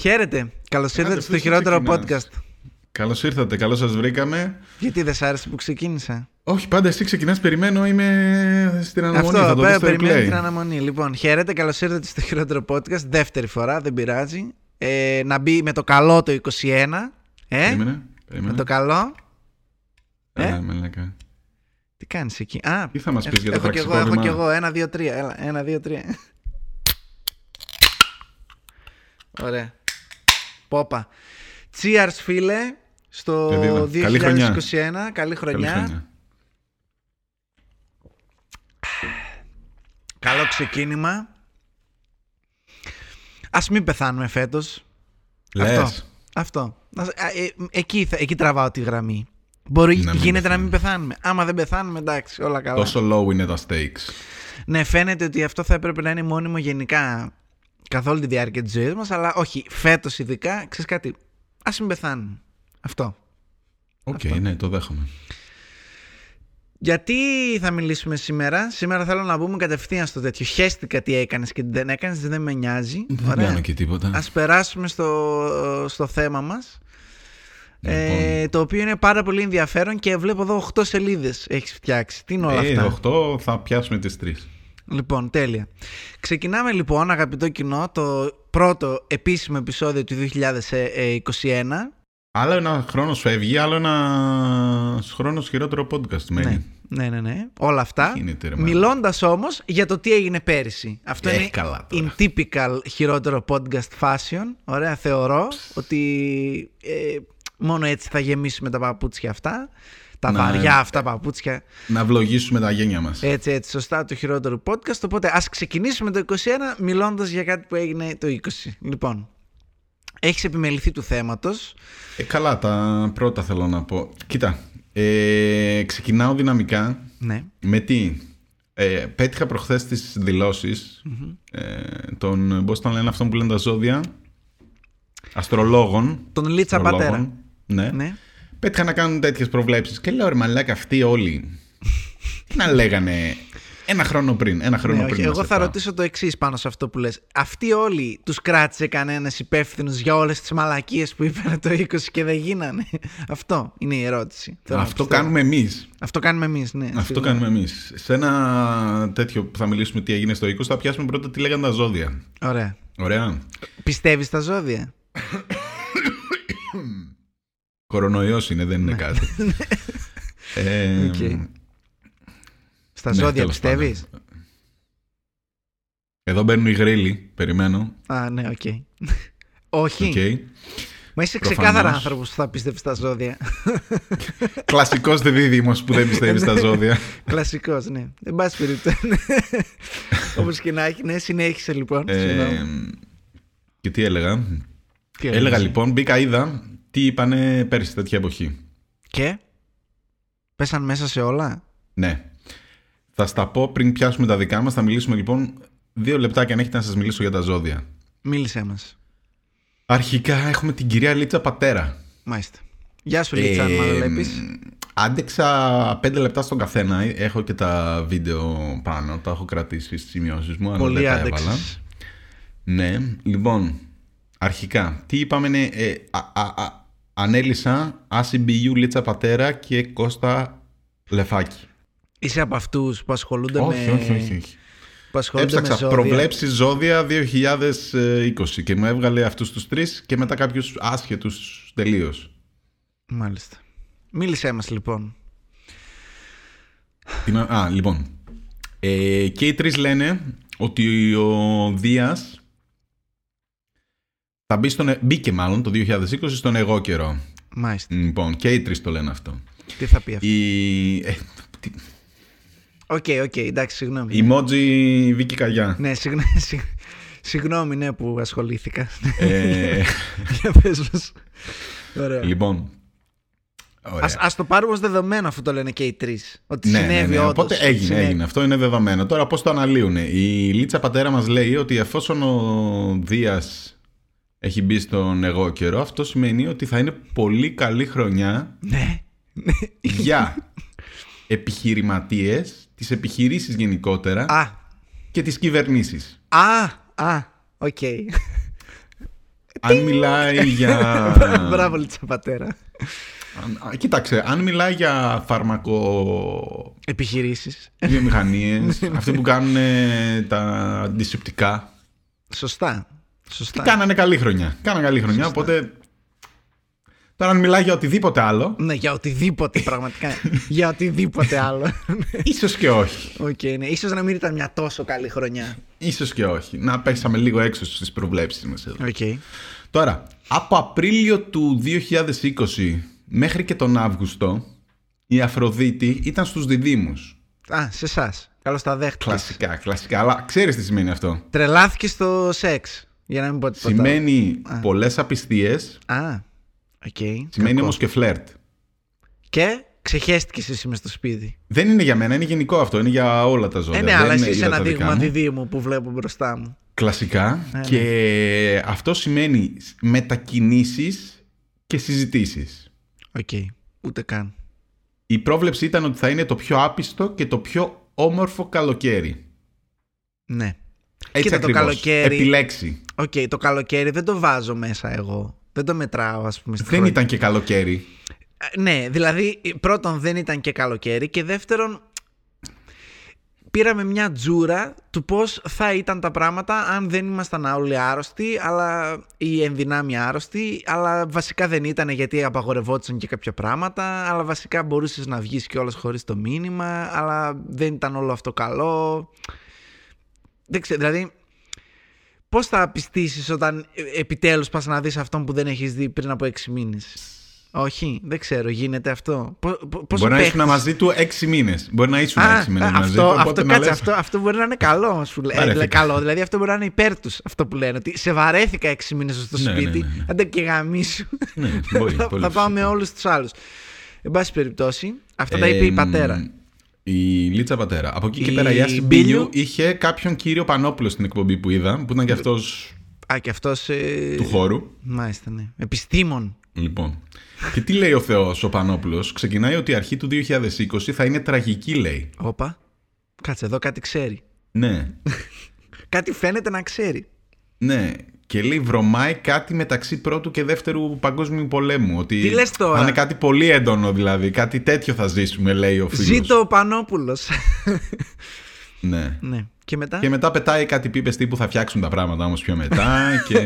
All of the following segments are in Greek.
Χαίρετε. Καλώς ήρθατε Άντε, στο πες, χειρότερο ξεκινάς. podcast. Καλώς ήρθατε, καλώς σας βρήκαμε. Γιατί δεν σ' άρεσε που ξεκίνησα; Όχι, πάντα εσύ ξεκινάς, περιμένω, είμαι στην αναμονή. θα Αυτό, το πέ, δεις στο περιμένω replay. την αναμονή. Λοιπόν, χαίρετε. Καλώς ήρθατε στο χειρότερο podcast. Δεύτερη φορά, δεν πειράζει. Ε, να μπει με το καλό το 21. Ε, Περίμενε, με περίμενε. το καλό. ε; Έλα, μαλάκα. Τι κάνεις εκεί; Α, Τι θα μας πεις έχ- για το έχω κι εγώ, πραξικόπημα; έχω κι εγώ. Ένα, δύο, τρία. Έλα, ένα, δύο, τρία. Ωραία. Πόπα. Cheers, φίλε, στο Παιδίδα. 2021. Καλή χρονιά. Καλή Καλή χρονιά. χρονιά. Καλό ξεκίνημα. Ας μην πεθάνουμε φέτος. Λες. Αυτό. Αυτό. Να- α, ε, εκεί, θα- εκεί τραβάω τη γραμμή. Μπορεί, Να μην γίνεται να πεθάνουμε. μην πεθάνουμε. Άμα δεν πεθάνουμε, εντάξει, όλα καλά. Τόσο low είναι τα stakes. Ναι, φαίνεται ότι αυτό θα έπρεπε να είναι μόνιμο γενικά καθ' όλη τη διάρκεια της ζωής μας, αλλά όχι, φέτος ειδικά, ξέρεις κάτι, ας μην πεθάνουμε. Αυτό. Οκ, ναι, το δέχομαι. Γιατί θα μιλήσουμε σήμερα; Σήμερα θέλω να μπούμε κατευθείαν στο τέτοιο. Χέστηκα τι έκανες και τι δεν έκανες, δεν με νοιάζει. Δεν κάνω και τίποτα. Ας περάσουμε στο, στο θέμα μας. Ε, Λοιπόν. το οποίο είναι πάρα πολύ ενδιαφέρον και βλέπω εδώ 8 σελίδες έχεις φτιάξει. Τι είναι όλα Ε, αυτά; 8 θα πιάσουμε τις 3. Λοιπόν, τέλεια. Ξεκινάμε λοιπόν, αγαπητό κοινό, το πρώτο επίσημο επεισόδιο του 2021. Άλλο ένα χρόνος φεύγει, άλλο ένα χρόνος χειρότερο podcast μένει. Ναι, ναι, ναι, ναι. Όλα αυτά. Τι γίνεται, ρε, μάνα. Μιλώντας όμως για το τι έγινε πέρυσι. Αυτό Ε, είναι καλά τώρα. in typical χειρότερο podcast fashion. Ωραία, θεωρώ ότι ε, μόνο έτσι θα γεμίσουμε τα παπούτσια αυτά. Τα Να, βαριά ε, αυτά παπούτσια. Να βλογίσουμε τα γένια μας. Έτσι, έτσι, σωστά, το χειρότερο podcast. Οπότε ας ξεκινήσουμε το 21 μιλώντας για κάτι που έγινε το 20. Λοιπόν, έχεις επιμεληθεί του θέματος. Ε, καλά, τα πρώτα θέλω να πω. Κοίτα, ε, ξεκινάω δυναμικά Ναι. με τι. Ε, πέτυχα προχθές τις δηλωσεις ε, των, πώς τον λένε αυτόν που λένε τα ζώδια, αστρολόγων. Τον Λίτσα αστρολόγων. Πατέρα. Ναι. Ναι. Πέτυχα να κάνουν τέτοιες προβλέψεις. Και λέω, ρε μαλάκα, αυτοί όλοι. τι να λέγανε ένα χρόνο πριν. Ένα χρόνο Ναι, πριν. όχι, να εγώ σε θα πάω. ρωτήσω το εξής πάνω σε αυτό που λες. Αυτοί όλοι τους κράτησε κανένας υπεύθυνος για όλες τις μαλακίες που είπαν το 20 και δεν γίνανε; αυτό είναι η ερώτηση. Θέλω να Αυτό πιστεύω. κάνουμε εμείς. Αυτό κάνουμε εμείς, ναι. Αυτό σίγουρα. κάνουμε εμείς. Σε ένα τέτοιο που θα μιλήσουμε τι έγινε στο 20, θα πιάσουμε πρώτα τι λέγανε τα ζώδια. Ωραία. Ωραία. Πιστεύεις στα ζώδια; Κορονοϊός είναι, δεν είναι κάτι. ε, Ναι. Οκ. Στα ναι, ζώδια τέλος πιστεύεις; πάντων. Εδώ μπαίνουν οι γρύλοι, περιμένω. Α, ναι, οκ. Όχι. Okay. Μα είσαι Προφανώς. ξεκάθαρα άνθρωπος που θα πιστεύεις στα ζώδια. Κλασικός δε δίδυμος που δεν πιστεύεις στα ζώδια. Κλασικός, ναι. Εν πάση περιπτώσει. Όπως και να έχει, ναι, συνέχισε λοιπόν. ε, Συγγνώμη. και τι έλεγα; Τι Έλεγα έλεγες; λοιπόν, μπήκα, είδα τι είπανε πέρσι τέτοια εποχή. Και; Πέσαν μέσα σε όλα; Ναι. Θα στα πω πριν πιάσουμε τα δικά μας. Θα μιλήσουμε λοιπόν δύο λεπτάκια αν έχετε να σας μιλήσω για τα ζώδια. Μίλησέ μας. Αρχικά έχουμε την κυρία Λίτσα Πατέρα. Μάλιστα. Γεια σου Λίτσα, αν με Ε, βλέπεις. Άντεξα πέντε λεπτά στον καθένα. Έχω και τα βίντεο πάνω. Τα έχω κρατήσει στις σημειώσεις μου. Αλλά Πολύ δεν τα έβαλα. άντεξες. Ναι. Λοιπόν, αρχικά. Τι είπαμε είναι... Ε, α, α, α, ανέλησα ACBU Λίτσα Πατέρα και Κώστα Λεφάκη. Είσαι από αυτούς που ασχολούνται όχι, με... όχι, όχι, όχι. Που ασχολούνται Έψαξα με ζώδια. προβλέψεις ζώδια 2020 και μου έβγαλε αυτούς τους τρεις και μετά κάποιους άσχετους τελείως. Μάλιστα. Μίλησέ μας λοιπόν. Τι να- Α, λοιπόν. Ε, και οι τρεις λένε ότι ο Δίας θα μπει στον, ε- μπήκε μάλλον το 2020 στον Αιγόκερω. Μάλιστα. Λοιπόν, και οι τρεις το λένε αυτό. Τι θα πει αυτό; Η, ε, τι- Οκ, οκ, εντάξει, συγγνώμη. η Μότζι Βίκη Καγιά. Ναι, συγγνώμη, συγγνώμη ναι, που ασχολήθηκα. Ε, Για πες μας. Ωραία. λοιπόν. Ωραία. Ας, ας το πάρουμε ως δεδομένο αφού το λένε και οι τρεις. Ότι Ναι, συνέβη ναι, ναι. όντως. Οπότε έγινε, Συνέβη. έγινε. Αυτό είναι δεδομένο. Τώρα πώς το αναλύουν. Η Λίτσα Πατέρα μας λέει ότι εφόσον ο Δίας έχει μπει στον εγώ καιρό, αυτό σημαίνει ότι θα είναι πολύ καλή χρονιά Ναι. για επιχειρηματίες, τις επιχειρήσεις γενικότερα Α, και τις κυβερνήσεις. α, α, οκ. αν μιλάει για... Μπράβο, Λίτσα Πατέρα. αν- α, Κοίταξε, αν μιλάει για φάρμακο Επιχειρήσεις. βιομηχανίες, αυτοί που κάνουν ε, τα αντισηπτικά, Σωστά. Σωστά. κάνανε καλή χρονιά. Κάνανε καλή χρονιά, οπότε... Τώρα αν μιλάει για οτιδήποτε άλλο, Ναι, για οτιδήποτε πραγματικά. για οτιδήποτε άλλο. ίσως και όχι. Οκ, ναι. Ίσως να μην ήταν μια τόσο καλή χρονιά. Ίσως και όχι. Να πέσαμε λίγο έξω στις προβλέψεις μας εδώ. Οκ. Τώρα, από Απρίλιο του 2020 μέχρι και τον Αύγουστο, η Αφροδίτη ήταν στους Διδύμους. Α, σε εσάς. Καλώς τα δέχτηκες. Κλασικά, κλασικά. Αλλά ξέρεις τι σημαίνει αυτό. Τρελάθηκε στο σεξ. Για να μην πω τίποτα. Σημαίνει πολλές απιστίες, Α, οκ. σημαίνει κακό. όμως και φλερτ. Και ξεχέστηκες εσύ μες στο σπίτι. Δεν είναι για μένα, είναι γενικό αυτό, είναι για όλα τα ζώδια. Ε, ναι, δεν αλλά είναι εσύ είσαι για ένα τα δικά δείγμα μου. διδύμου που βλέπω μπροστά μου. Κλασικά. ναι. Και αυτό σημαίνει μετακινήσεις και συζητήσεις. Οκ. Ούτε καν. Η πρόβλεψη ήταν ότι θα είναι το πιο άπιστο και το πιο όμορφο καλοκαίρι. Ναι. Έτσι Κοίτα, το ακριβώς. καλοκαίρι- Επί λέξει. Οκ, το καλοκαίρι δεν το βάζω μέσα εγώ. Δεν το μετράω, ας πούμε. στη Δεν χρονιά. ήταν και καλοκαίρι. Ε, Ναι, δηλαδή πρώτον δεν ήταν και καλοκαίρι και δεύτερον πήραμε μια τζούρα του πώς θα ήταν τα πράγματα αν δεν ήμασταν όλοι άρρωστοι αλλά ή ενδυνάμει άρρωστοι αλλά βασικά δεν ήταν γιατί απαγορευόντουσαν και κάποια πράγματα αλλά βασικά μπορούσες να βγεις κιόλας χωρίς το μήνυμα αλλά δεν ήταν όλο αυτό καλό δεν ξέρω, δηλαδή πώς θα πιστήσεις όταν ε, επιτέλους πας να δεις αυτόν που δεν έχεις δει πριν από έξι μήνες; Όχι, δεν ξέρω, γίνεται αυτό; Πο- πο- πόσο Μπορεί να παίχτης- ήσουν μαζί του έξι μήνες. Μπορεί να ήσουν Α, έξι μήνες α, μαζί αυτό, του. αυτό, Οπότε να κάτσε, λες, αυτό, αυτό μπορεί να είναι καλό, σου λέει. Βαρέθηκα. Ε, καλό, δηλαδή αυτό μπορεί να είναι υπέρ τους αυτό που λένε. Ότι σε βαρέθηκα έξι μήνες στο Ναι, ναι, σπίτι. ναι, ναι. Άντε και γαμίσου. Ναι, μπορεί, θα πολύ θα πάω με φυσικά. όλους τους άλλους. Εν πάση περιπτώσει, αυτά τα είπε η Εμ, πατέρα. Η Λίτσα Πατέρα. Από εκεί και Η πέρα η Άση Μπίλιου. Μπίλιου είχε κάποιον κύριο Πανόπουλο στην εκπομπή που είδα, που ήταν και αυτός Α, και αυτός. Ε... του χώρου. Μάλιστα, ναι. Επιστήμον. Λοιπόν. Και τι λέει ο Θεός ο Πανόπουλος, ξεκινάει ότι η αρχή του 2020 θα είναι τραγική, λέει. Όπα. Κάτσε εδώ, κάτι ξέρει. Ναι. Κάτι φαίνεται να ξέρει. Ναι. Και λέει βρωμάει κάτι μεταξύ πρώτου και δεύτερου παγκόσμιου πολέμου. Ότι Τι λες τώρα; Θα είναι κάτι πολύ έντονο δηλαδή. Κάτι τέτοιο θα ζήσουμε, λέει ο φίλος. Ζήτω ο Πανόπουλος. Ναι. ναι. Και μετά; Και μετά πετάει κάτι πίπες τύπου θα φτιάξουν τα πράγματα όμως πιο μετά και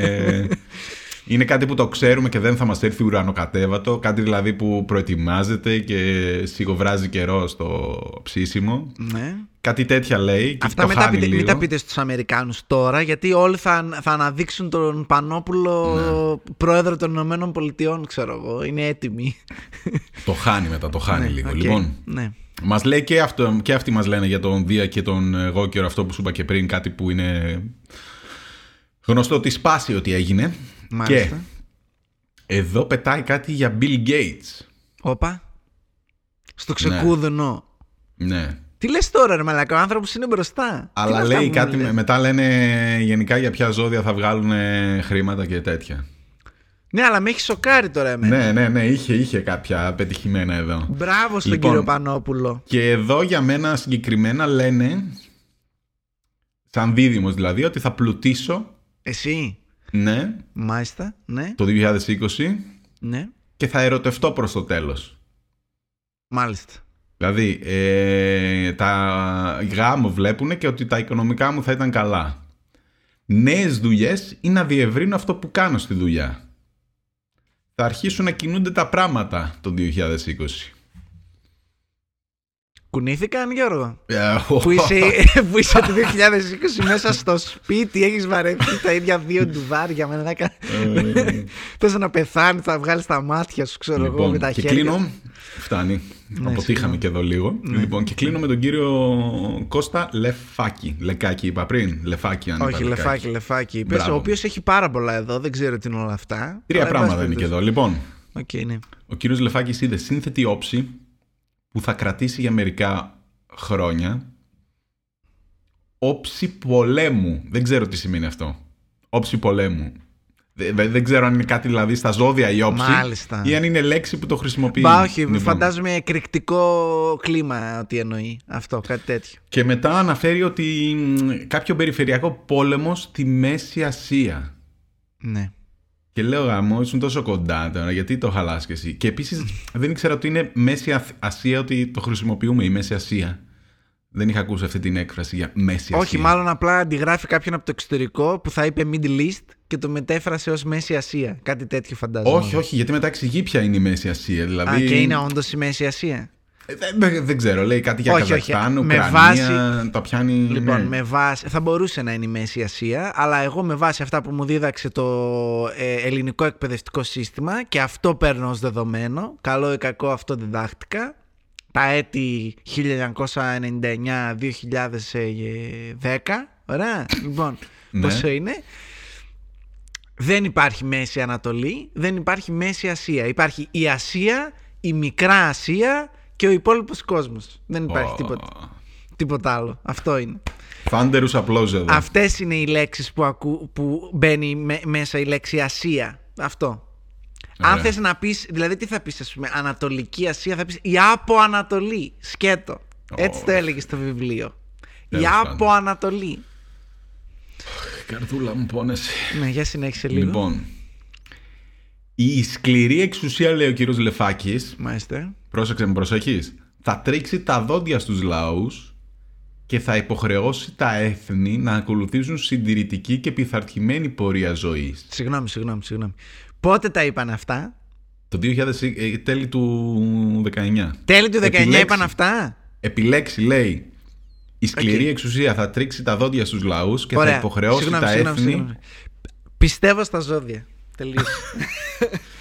είναι κάτι που το ξέρουμε και δεν θα μας έρθει ουρανοκατέβατο, κάτι δηλαδή που προετοιμάζεται και σιγοβράζει καιρό στο ψήσιμο. Ναι. Κάτι τέτοια λέει και Αυτά το μετά χάνει πείτε, λίγο. μην τα πείτε στους Αμερικάνους τώρα γιατί όλοι θα, θα αναδείξουν τον Πανόπουλο Ναι. πρόεδρο των Ηνωμένων Πολιτειών ξέρω εγώ, είναι έτοιμοι. Το χάνει μετά, το χάνει λίγο. Οκ, Λοιπόν, ναι. μας λέει και, αυτό, και αυτοί μας λένε για τον Δία και τον εγώ καιρο αυτό που σου είπα και πριν, κάτι που είναι γνωστό ότι σπάσει ότι έγινε. Μάλιστα. Και εδώ πετάει κάτι για Bill Gates. Όπα. Στο ξεκούδουνο. Ναι. Τι λες τώρα ρε μαλάκα, ο άνθρωπος είναι μπροστά. Τι είναι Αλλά αυτά λέει που κάτι, μου λες; μετά λένε γενικά για ποια ζώδια θα βγάλουν ε, χρήματα και τέτοια. Ναι, αλλά με έχει σοκάρει τώρα εμένα. Ναι, ναι, ναι, είχε, είχε κάποια πετυχημένα εδώ. Μπράβο στον Λοιπόν. κύριο Πανόπουλο. Και εδώ για μένα συγκεκριμένα λένε, σαν δίδυμος δηλαδή, ότι θα πλουτίσω, Εσύ. ναι, Μάλιστα. Ναι. το 2020 Ναι. και θα ερωτευτώ προς το τέλος. Μάλιστα. Δηλαδή, ε, τα γάμο βλέπουν και ότι τα οικονομικά μου θα ήταν καλά. Νέες δουλειές ή να διευρύνω αυτό που κάνω στη δουλειά. Θα αρχίσουν να κινούνται τα πράγματα το 2020. Κουνήθηκαν Γιώργο; Ε, που, είσαι, που είσαι το 2020 μέσα στο σπίτι, έχεις βαρεθεί τα ίδια δύο ντουβάρια με ένα. Ε, Θε να πεθάνεις, θα βγάλεις τα μάτια σου, ξέρω εγώ, με τα και χέρια. κλείνω. Φτάνει. Ναι, Αποτύχαμε συγγνώμη. και εδώ λίγο. Λοιπόν, και κλείνω με τον κύριο Κώστα Λεφάκη. Λεκάκη είπα πριν. Λεφάκη, αν είπα Όχι, λεφάκι, λεφάκι. Είπες, Μπράβο. ο οποίος έχει πάρα πολλά εδώ, δεν ξέρω τι είναι όλα αυτά. Τρία Αλλά, εν πράγματα πάση είναι και εδώ. περιπτώσει. Λοιπόν, Οκ, ναι. Ο κύριος Λεφάκης είδε σύνθετη όψη που θα κρατήσει για μερικά χρόνια όψη πολέμου. Δεν ξέρω τι σημαίνει αυτό. Όψη πολέμου. Δεν, δεν- δεν ξέρω αν είναι κάτι δηλαδή στα ζώδια η όψη Μάλιστα. ή αν είναι λέξη που το χρησιμοποιεί. Μπα, όχι, Λοιπόν. φαντάζομαι εκρηκτικό κλίμα ότι εννοεί αυτό, κάτι τέτοιο. Και μετά αναφέρει ότι μ, κάποιο περιφερειακό πόλεμο στη Μέση Ασία. Ναι. Και λέω γάμο, ήσουν τόσο κοντά τώρα, γιατί το χαλάς και εσύ. Και επίσης δεν ήξερα ότι είναι Μέση Α- Ασία, ότι το χρησιμοποιούμε η Μέση Ασία. Δεν είχα ακούσει αυτή την έκφραση για Μέση Ασία. Όχι, μάλλον απλά αντιγράφει κάποιον από το εξωτερικό που θα είπε Middle East και το μετέφρασε ως Μέση Ασία. Κάτι τέτοιο φαντάζομαι. Όχι, όχι, γιατί μετά εξηγεί ποια είναι η Μέση Ασία. Δηλαδή... Α, και είναι όντως η Μέση Ασία. Ε, Δεν, δεν ξέρω, λέει κάτι για Όχι, όχι, Καζακστάν, με Ουκρανία, βάση- τα πιάνει... Λοιπόν, ναι. με βάση. Θα μπορούσε να είναι η Μέση Ασία, αλλά εγώ με βάση αυτά που μου δίδαξε το ε, ελληνικό εκπαιδευτικό σύστημα και αυτό παίρνω ως δεδομένο, καλό ή κακό αυτό διδάχτηκα, τα έτη 1999-2010, ωραία, λοιπόν, Ναι. πόσο είναι, δεν υπάρχει Μέση Ανατολή, δεν υπάρχει Μέση Ασία. Υπάρχει η Ασία, η Μικρά Ασία και ο υπόλοιπος κόσμος. Δεν υπάρχει Ω. τίποτα, τίποτα άλλο. Αυτό είναι. Θάντερους απλώς εδώ. Αυτές είναι οι λέξεις που, ακού, που μπαίνει με- μέσα η λέξη Ασία. Αυτό. Αν Ωραία. θες να πεις, δηλαδή τι θα πεις ας πούμε, Ανατολική Ασία, θα πεις η Άπο Ανατολή. Σκέτο. Έτσι το έλεγε στο βιβλίο. Η Τέλος πάντων. Άπο Ανατολή. Καρδούλα μου πόνεσαι. Ναι, για συνέχισε λίγο. Λοιπόν, η σκληρή εξουσία, λέει ο κύριος Λεφάκης, Μάλιστα. πρόσεξε με προσοχής, θα τρίξει τα δόντια στους λαούς και θα υποχρεώσει τα έθνη να ακολουθήσουν συντηρητική και πειθαρχημένη πορεία ζωής. Συγγνώμη, συγγνώμη, συγγνώμη. Πότε τα είπαν αυτά; Το 2000, ε, τέλη του 19. Τέλη του 19 Επί λέξει. είπαν αυτά; Επί λέξει, λέει, η σκληρή Οκ. εξουσία θα τρίξει τα δόντια στους λαούς και θα Ωραία. υποχρεώσει Συγγνώμη, τα συγγνώμη, έθνη... συγγνώμη. Πιστεύω στα ζώδια. Τελείωσε.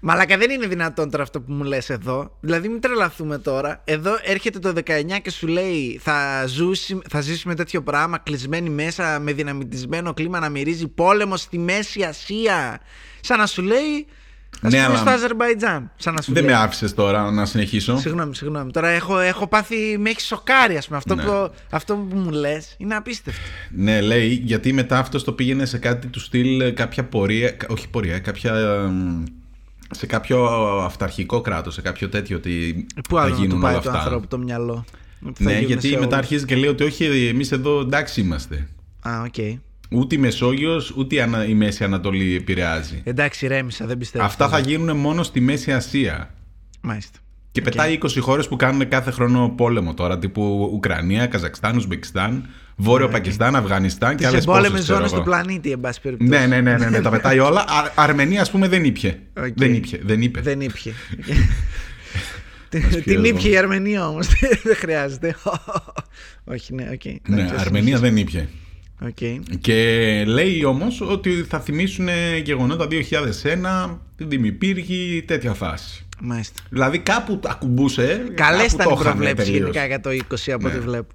Μαλάκα δεν είναι δυνατόν τώρα αυτό που μου λες εδώ. Δηλαδή μην τρελαθούμε τώρα. Εδώ έρχεται το 19 και σου λέει θα, ζούσει, θα ζήσουμε τέτοιο πράγμα κλεισμένοι μέσα με δυναμητισμένο κλίμα να μυρίζει πόλεμο στη Μέση Ασία. Σαν να σου λέει ας Ναι, πούμε αλλά- στο Αζερμπαϊτζάν. Σαν να σου Δεν λέει. με άφησες τώρα να συνεχίσω. Συγγνώμη, συγγνώμη. Τώρα έχω, έχω πάθει, με έχει σοκάρει, ας πούμε. Αυτό, Ναι. που, αυτό που μου λες είναι απίστευτο. Ναι, λέει, γιατί μετά αυτός το πήγαινε σε κάτι του στυλ ε, κάποια πορεία, κα- όχι πορεία, κάποια, εμ, σε κάποιο αυταρχικό κράτος, σε κάποιο τέτοιο ότι Πού θα άλλο να του γίνουν πάει όλα το αυτά. ανθρώπου το μυαλό; ότι θα Ναι, γίνουν γιατί σε μετά όλους. αρχίζει και λέει ότι όχι, εμείς εδώ εντάξει είμαστε. Α, οκ. Ούτε η Μεσόγειος, ούτε η Ανα- η Μέση Ανατολή επηρεάζει. Εντάξει, ηρέμησα, δεν πιστεύω. Αυτά αυτό. θα γίνουν μόνο στη Μέση Ασία. Μάλιστα. Και πετάει 20 χώρες που κάνουν κάθε χρόνο πόλεμο τώρα, τύπου Ουκρανία, Καζακστάν, Ουσμπεκιστάν, Βόρειο Πακιστάν, Αφγανιστάν και Τις άλλες εμπόλεμες πόσες, ξέρω ζώνες εγώ. του πλανήτη, εν πάση περιπτώσει. Ναι, ναι, ναι, ναι, ναι, τα πετάει όλα. Α, Αρμενία, ας πούμε, δεν ήπια. Οκ. Δεν ήπια. Δεν είπε. Δεν ήπια. Μας Την πιέζω. ήπια η Αρμενία όμως. Δεν χρειάζεται. Όχι, ναι, οκ. Ναι, Εντάξει, ας Αρμενία δεν ήπια. Οκ. Και λέει όμως ότι θα θυμίσουν γεγονότα 2001, την Δημηπύργη, τέτοια φάση. Μάλιστα. Δηλαδή κάπου τα ακουμπούσε. Καλές κάπου ήταν το οι είχαμε προβλέψεις τελείως. γενικά για το 20 από Ναι. ό,τι βλέπω.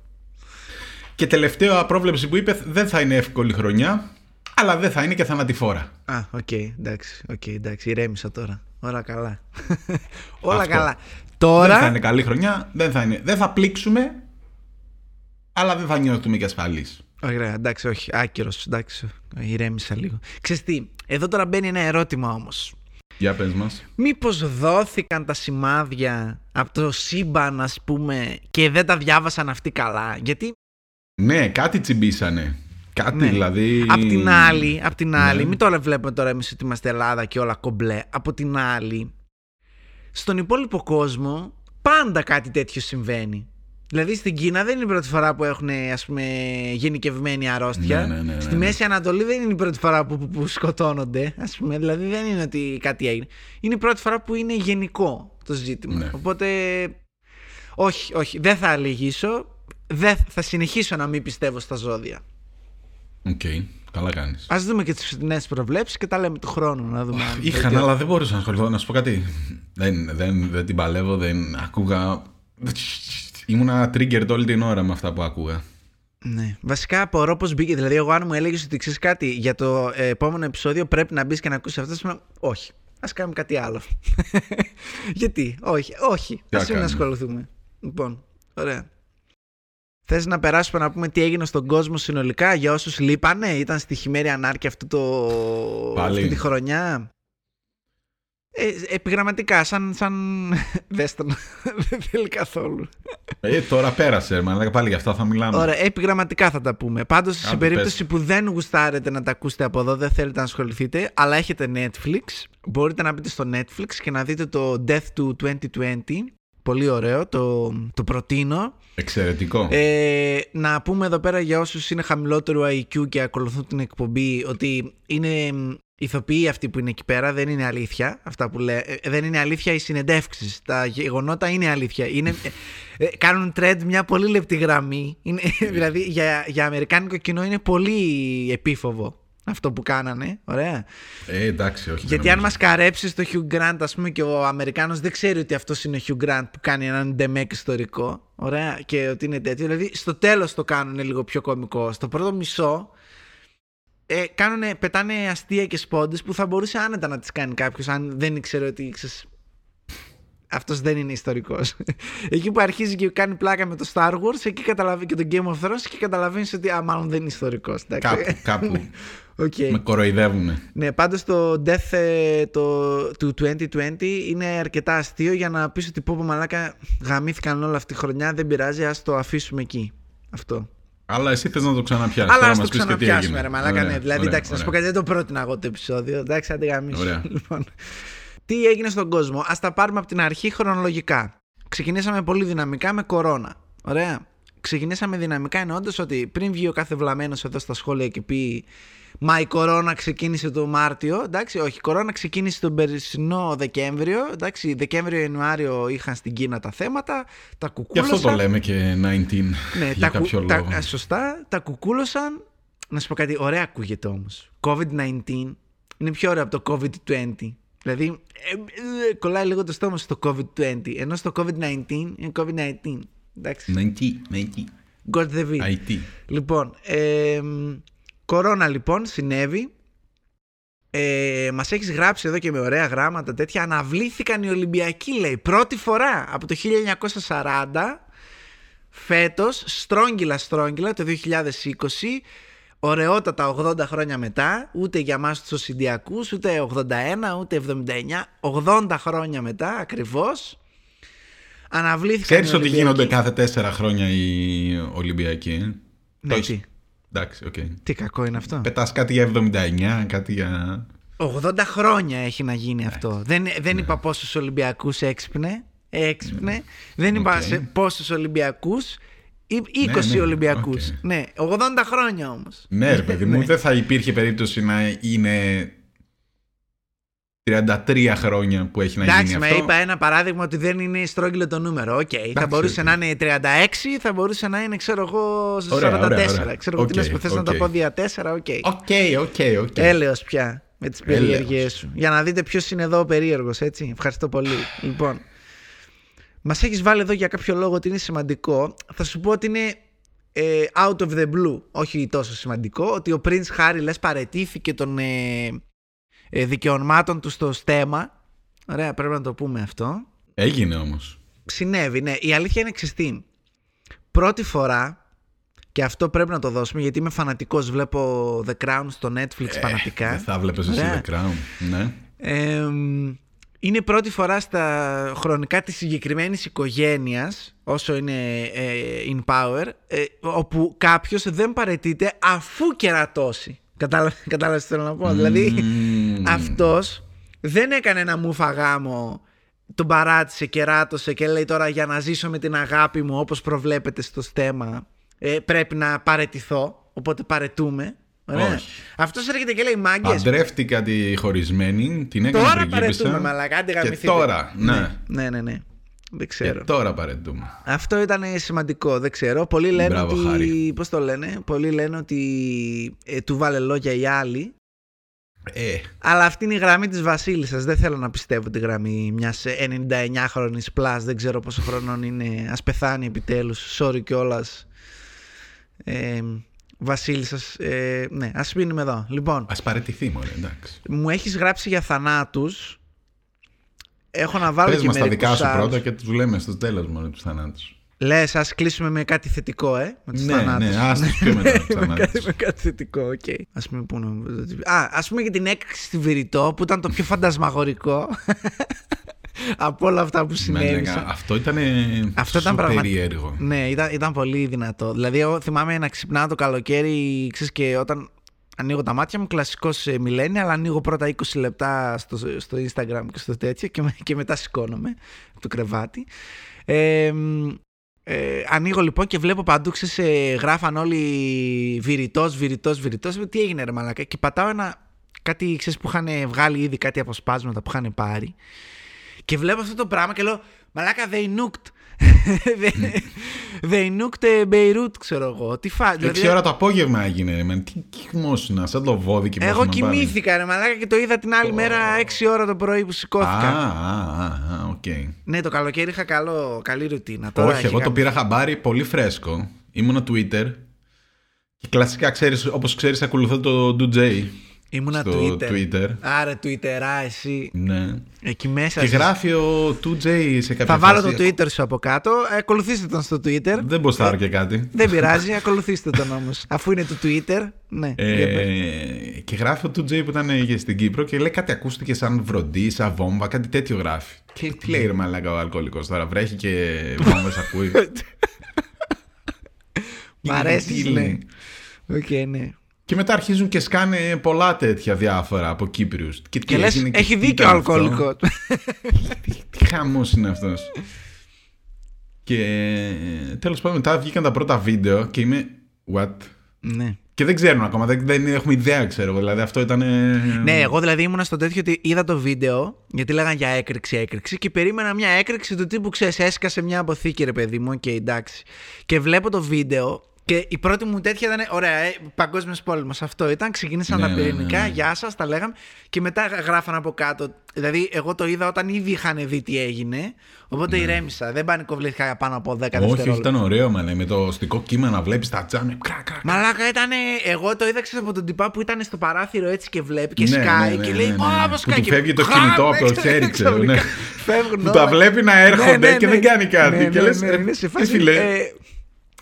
Και τελευταία πρόβλεψη που είπε, δεν θα είναι εύκολη χρονιά, αλλά δεν θα είναι και θανατηφόρα. Α, οκ, εντάξει, οκ, εντάξει, ηρέμησα τώρα. Όλα καλά. Όλα Αυτό. καλά. Δεν θα Τώρα, είναι καλή χρονιά, δεν θα, είναι. δεν θα πλήξουμε, αλλά δεν θα νιώθουμε και ασφαλείς. Ωραία, εντάξει, όχι, άκυρο. Εντάξει, ηρέμησα λίγο. Ξέρεις τι, εδώ τώρα μπαίνει ένα ερώτημα όμως. Για πες μας. Μήπως δόθηκαν τα σημάδια από το σύμπαν, ας πούμε, και δεν τα διάβασαν αυτοί καλά; Γιατί, Ναι, κάτι τσιμπήσανε. Κάτι ναι, δηλαδή. απ' την άλλη, απ' την άλλη, Ναι. μην τώρα βλέπουμε τώρα εμείς ότι είμαστε Ελλάδα και όλα κομπλέ. Από την άλλη, στον υπόλοιπο κόσμο πάντα κάτι τέτοιο συμβαίνει. Δηλαδή στην Κίνα δεν είναι η πρώτη φορά που έχουν ας πούμε γενικευμένη αρρώστια. Ναι, ναι, ναι, ναι, Στη ναι. Μέση Ανατολή δεν είναι η πρώτη φορά που, που, που σκοτώνονται. Ας πούμε. Δηλαδή δεν είναι ότι κάτι έγινε. Είναι η πρώτη φορά που είναι γενικό το ζήτημα. Ναι. Οπότε όχι, όχι, δεν θα λυγίσω. Δεν, θα συνεχίσω να μην πιστεύω στα ζώδια. Οκ, καλά κάνεις. Ας δούμε και τις φετινές προβλέψεις και τα λέμε του χρόνου να δούμε. αν Είχαν, βελτιώ- αλλά δεν μπορούσα να ασχοληθώ. Να σου πω κάτι. Δεν, δεν, δεν την παλεύω, δεν άκουγα. Ήμουνα triggered όλη την ώρα με αυτά που άκουγα. Ναι. Βασικά απορώ πώς μπήκε. Δηλαδή, εγώ αν μου έλεγες ότι ξέρεις κάτι για το ε, επόμενο επεισόδιο πρέπει να μπεις και να ακούσεις αυτό. θα σου έλεγα, Όχι. Α κάνουμε κάτι άλλο. Γιατί, όχι, όχι. Τι Α να μην κάνουμε; ασχοληθούμε. Λοιπόν, ωραία. Θες να περάσουμε να πούμε τι έγινε στον κόσμο συνολικά για όσους λείπανε, ήταν στη χειμέρια ανάρκεια αυτό το... Πάλι. αυτή τη χρονιά; Ε, επιγραμματικά, σαν. σαν... Δες τον. Δεν θέλει καθόλου. Ε, τώρα πέρασε, αλλά πάλι για αυτά θα μιλάμε. Ωραία, επιγραμματικά θα τα πούμε. Πάντως, σε Άντε, περίπτωση πες. που δεν γουστάρετε να τα ακούσετε από εδώ, δεν θέλετε να ασχοληθείτε, αλλά έχετε Netflix, μπορείτε να μπείτε στο Netflix και να δείτε το Death to 2020. Πολύ ωραίο, το, το προτείνω. Εξαιρετικό. Ε, να πούμε εδώ πέρα για όσους είναι χαμηλότερου IQ και ακολουθούν την εκπομπή ότι είναι μ, ηθοποιοί αυτοί που είναι εκεί πέρα, δεν είναι αλήθεια αυτά που λέει. ε, δεν είναι αλήθεια οι συνεντεύξεις. Τα γεγονότα είναι αλήθεια. Είναι, ε, ε, κάνουν trend μια πολύ λεπτή γραμμή. Είναι, δηλαδή για, για αμερικάνικο κοινό είναι πολύ επίφοβο αυτό που κάνανε. Ωραία. Ε, εντάξει, όχι. Γιατί δεν αν νομίζω. μας καρέψεις το Hugh Grant, ας πούμε, και ο Αμερικάνος δεν ξέρει ότι αυτός είναι ο Hugh Grant που κάνει έναν ντεμέκ ιστορικό. Ωραία. Και ότι είναι τέτοιο. Δηλαδή, στο τέλος το κάνουν λίγο πιο κωμικό. Στο πρώτο μισό. Ε, κάνουνε, πετάνε αστεία και σπόντες που θα μπορούσε άνετα να τις κάνει κάποιος αν δεν ήξερε ότι ξέρεις, αυτός δεν είναι ιστορικός εκεί που αρχίζει και κάνει πλάκα με το Star Wars εκεί καταλαβαίνει και το Game of Thrones και καταλαβαίνεις ότι α, μάλλον δεν είναι ιστορικός εντάξει. Κάπου, κάπου. Οκ. με κοροϊδεύουνε. Ναι, πάντως το Death ε, το, του 2020 είναι αρκετά αστείο για να πεις ότι πω πω μαλάκα γαμήθηκαν όλα αυτή τη χρονιά, δεν πειράζει, ας το αφήσουμε εκεί. Αυτό. Αλλά εσύ θες να το ξαναπιάσεις. Αλλά Τώρα ας μας το πεις και τι ξαναπιάσουμε έγινε. ρε μαλάκα, Ωραία, ναι. Δηλαδή, ωραία, εντάξει, να σου πω ωραία. κάτι, δεν το πρότεινα εγώ το επεισόδιο. Εντάξει, άντε γαμήσου. Ωραία. Λοιπόν, τι έγινε στον κόσμο. Ας τα πάρουμε από την αρχή χρονολογικά. Ξεκινήσαμε πολύ δυναμικά με κορώνα. Ωραία. Ξεκινήσαμε δυναμικά εννοώντας ότι πριν βγει ο κάθε βλαμμένος εδώ στα σχόλια και πει Μα η κορώνα ξεκίνησε το Μάρτιο. Εντάξει, όχι. Η κορώνα ξεκίνησε τον περσινό Δεκέμβριο. Εντάξει, Δεκέμβριο-Ιανουάριο είχαν στην Κίνα τα θέματα. Τα Γι' κουκούλωσαν. αυτό το λέμε και 19 Ναι, για τα, κάποιο κου- λόγο. τα, σωστά, τα κουκούλωσαν. Να σου πω κάτι, ωραία ακούγεται όμως. COVID-19 είναι πιο ωραίο από το COVID-20. Δηλαδή, ε, ε, κολλάει λίγο το στόμα στο COVID-20, ενώ στο COVID-19 είναι COVID-19. Εντάξει. 90, 90. God the V. IT. Λοιπόν, ε, μ, κορώνα λοιπόν συνέβη. Ε, μας έχεις γράψει εδώ και με ωραία γράμματα τέτοια αναβλήθηκαν οι Ολυμπιακοί λέει πρώτη φορά από το 1940 φέτος στρόγγυλα στρόγγυλα το 2020 ωραιότατα 80 χρόνια μετά ούτε για μας τους Οσυντιακούς ούτε 81 ούτε 79 80 χρόνια μετά ακριβώς αναβλήθηκαν Ξέρεις οι ότι Ολυμπιακοί. γίνονται κάθε τέσσερα χρόνια οι Ολυμπιακοί; ε; Ναι, Το έχεις- τι, Εντάξει, οκ. τι κακό είναι αυτό Πετάς κάτι για 79, κάτι για... 80 χρόνια έχει να γίνει αυτό. Δεν, δεν είπα πόσους Ολυμπιακούς έξυπνε. Έξυπνε. Δεν είπα Οκ. σε πόσους Ολυμπιακούς. Ή- 20 Ναι, ναι, Ολυμπιακούς. οκ. Ναι, 80 χρόνια όμως. Ναι, ρε παιδί μου, δεν θα υπήρχε περίπτωση να είναι 33 χρόνια που έχει να Εντάξει, γίνει μα αυτό. είπα ένα παράδειγμα ότι δεν είναι στρόγγυλο το νούμερο. Οκ, θα μπορούσε οκ. να είναι 36, θα μπορούσε να είναι, ξέρω εγώ, 44. Ωραία, ωραία, ωραία. Ξέρω εγώ τι Οκ, να σου πω, θες να τα οκ. πω δια 4, OK. OK, OK, OK. Έλεος πια με τις Έλεος. περιέργειές σου. Για να δείτε ποιος είναι εδώ ο περίεργος, έτσι. Ευχαριστώ πολύ. λοιπόν, μας έχεις βάλει εδώ για κάποιο λόγο ότι είναι σημαντικό. Θα σου πω ότι είναι ε, out of the blue, όχι τόσο σημαντικό, ότι ο Prince Harry λες παρετήθηκε των ε, ε, δικαιωμάτων του στο στέμα. Ωραία, πρέπει να το πούμε αυτό. Έγινε όμως. Συνέβη, ναι. Η αλήθεια είναι εξιστή. Πρώτη φορά, και αυτό πρέπει να το δώσουμε γιατί είμαι φανατικός, βλέπω The Crown στο Netflix φανατικά. Δεν θα βλέπεις εσύ Ωραία. The Crown. Ναι. Εμ, είναι πρώτη φορά στα χρονικά της συγκεκριμένης οικογένειας όσο είναι ε, in power ε, όπου κάποιος δεν παρετείται αφού κερατώσει Κατάλαβε κατάλαβες τι θέλω να πω; Δηλαδή Μμμ. αυτός δεν έκανε ένα μουφα γάμο τον παράτησε, κεράτωσε και λέει τώρα για να ζήσω με την αγάπη μου όπως προβλέπετε στο στέμα ε, πρέπει να παρετηθώ οπότε παρετούμε Ωραία. Όχι. Αυτός έρχεται και λέει μάγκες Παντρεύτηκα τη χωρισμένη, την έκανα Τώρα πριγκίπισσα. παρετούμε, μαλακά, άντε Και γαμηθείτε. τώρα, ναι. Ναι, ναι, ναι. Δεν ξέρω. Και τώρα παρετούμε. Αυτό ήταν σημαντικό, δεν ξέρω. Πολλοί λένε Μπράβο, ότι. Χάρη. Πώς το λένε, Πολλοί λένε ότι ε, του βάλε λόγια η άλλη. Ε, Αλλά αυτή είναι η γραμμή της Βασίλισσας. Δεν θέλω να πιστεύω τη γραμμή μιας 99χρονη plus. Δεν ξέρω πόσο χρονών είναι. Ας πεθάνει επιτέλους. Sorry κιόλας. Ε, Βασίλισσα. Ε, ναι, ας μείνουμε εδώ. Λοιπόν, ας παρετηθεί μωρέ, εντάξει. μου έχεις γράψει για θανάτους. Έχω να βάλω Πες και μας τα δικά μερικούς σου άλλους. πρώτα και τους λέμε στο τέλος μόνο τους θανάτους. Λες, ας κλείσουμε με κάτι θετικό, ε. Με τους Ναι, θανάτους. ναι, ας τους πιο μετά τους με, θανάτους. κάτι, με κάτι θετικό, οκ. Α πούμε, πού να- Α, ας πούμε για την έκρηξη στη Βηρυτό που ήταν το πιο φαντασμαγορικό από όλα αυτά που Μαλάκα, συνέβησαν. Αυτό ήταν Αυτό ήταν super πραγματικά. περίεργο. Ναι, ήταν, ήταν πολύ δυνατό. Δηλαδή, εγώ θυμάμαι να ξυπνάω το καλοκαίρι, ξέρεις, και όταν ανοίγω τα μάτια μου, κλασικός millennial, αλλά ανοίγω πρώτα 20 λεπτά στο, στο Instagram και στο τέτοιο και, με- και μετά σηκώνομαι από το κρεβάτι. Ε, μ, ε, ανοίγω λοιπόν και βλέπω παντού, ξέρεις, ε, γράφαν όλοι βηρητός, βηρητός, βηρητός. Τι έγινε ρε μαλάκα. Και πατάω ένα, κάτι ξέρεις, που είχαν βγάλει ήδη, κάτι αποσπάσματα που είχαν πάρει. Και βλέπω αυτό το πράγμα και λέω, μαλάκα, they nuked. They- they nuked Beirut, ξέρω εγώ. Τι φά... δηλαδή, 6 ώρα το απόγευμα έγινε. ρε, man. Τι κοιμόσουνα, σαν το βόδι και εγώ κοιμήθηκα, ρε μαλάκα, και το είδα την άλλη μέρα 6 ώρα το πρωί που Α, σηκώθηκα. α, α, α, οκ. Ναι, το καλοκαίρι είχα καλό, καλή ρουτίνα. Τώρα Όχι, έχει εγώ το κάνει- πήρα χαμπάρι πολύ φρέσκο. Ήμουνα Twitter. Και κλασικά, ξέρεις, όπως ξέρεις, ακολουθώ το DoJ Ήμουνα στο Twitter. Twitter. Άρε, Twitterά, εσύ. Ναι. Εκεί μέσα. Και σας- γράφει ο 2J σε κάποια Θα βάλω φάση, το Twitter σου από κάτω. Ε, Ακολουθήστε τον στο Twitter. Δεν μποστάρω και κάτι. Δεν πειράζει, ακολουθήστε τον όμως. Αφού είναι του Twitter. Ναι. για πες. Ε, και γράφει ο 2J που ήταν και στην Κύπρο και λέει κάτι ακούστηκε σαν βροντί, σαν βόμβα, κάτι τέτοιο γράφει. Και τι λέει ρε μαλάκα ο αλκοολικός τώρα, βρέχει και βόμβες ακούει. Μ' αρέσεις. Τι Ναι. λέει. Οκ, ναι. Και μετά αρχίζουν και σκάνε πολλά τέτοια διάφορα από Κύπριους. Και, τι Και λες, έγινε και έχει τι δίκιο ο ήταν αυτό; αλκοολικό. Τι, τι χαμός είναι αυτός. Και ε, τέλος πάντων μετά βγήκαν τα πρώτα βίντεο και είμαι what; ναι. Και δεν ξέρουν ακόμα, δεν, δεν έχουμε ιδέα ξέρω εγώ. Δηλαδή αυτό ήταν... ε, Ναι, εγώ δηλαδή ήμουνα στο τέτοιο ότι είδα το βίντεο, γιατί λέγανε για έκρηξη, έκρηξη, και περίμενα μια έκρηξη του τύπου ξέρεις, έσκασε μια αποθήκη, ρε παιδί μου, και εντάξει. Και βλέπω το βίντεο και η πρώτη μου τέτοια ήταν, ωραία, ε, παγκόσμιος πόλεμος. Αυτό ήταν, ξεκίνησαν Ναι, τα ναι, ναι, πυρηνικά, ναι. γεια σας, τα λέγαμε, και μετά γράφαν από κάτω. Δηλαδή, εγώ το είδα όταν ήδη είχαν δει τι έγινε, οπότε ηρέμησα. Δεν πανικοβλήθηκα πάνω από 10 Ναι. Όχι, δευτερόλεπτα. όχι, ήταν ωραίο, μανε, με το οστικό κύμα να βλέπεις τα τζάμια. Κρά, κρά, κρά. Μαλάκα ήταν. Εγώ το είδα ξέρεις, από τον τυπά που ήταν στο παράθυρο έτσι και βλέπει και Ναι, σκάει ναι, ναι, και ναι, λέει ναι, ναι. Ω, Που πώς σκάει. του και φεύγει το χαμ, κινητό από το έξω, χέρι, ξέρω, ξαφνικά ναι. Φεύγουν Που όλα. τα βλέπει να έρχονται Ναι, ναι, και ναι. δεν κάνει κάτι. Ναι, και ναι,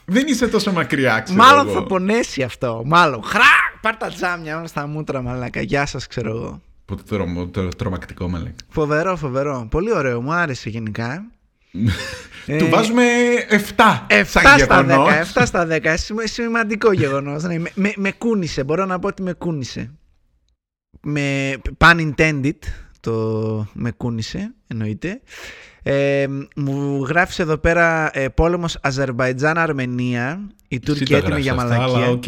δεν είσαι τόσο μακριά, ξέρω Μάλλον εγώ. θα πονέσει αυτό. Μάλλον. Χρά! Πάρ τα τζάμια όλα στα μούτρα, μαλάκα. Γεια σας, ξέρω εγώ. Πότε τρο- τρο- τρομακτικό, με λέει. Φοβερό, φοβερό. Πολύ ωραίο, μου άρεσε γενικά. Ε, Του βάζουμε 7 7 σαν στα γεγονός. 10, 7 στα 10. Σημα- Σημαντικό γεγονός. Ναι, με, με, με κούνησε. Μπορώ να πω ότι με κούνησε. Με pun intended το με κούνησε, εννοείται. Ε, μου γράφεις εδώ πέρα ε, πόλεμος Αζερβαϊτζάν-Αρμενία. Η Εσύ Τούρκοι τα έτοιμοι για γράψες αυτά, μαλακία. Αλλά οκ.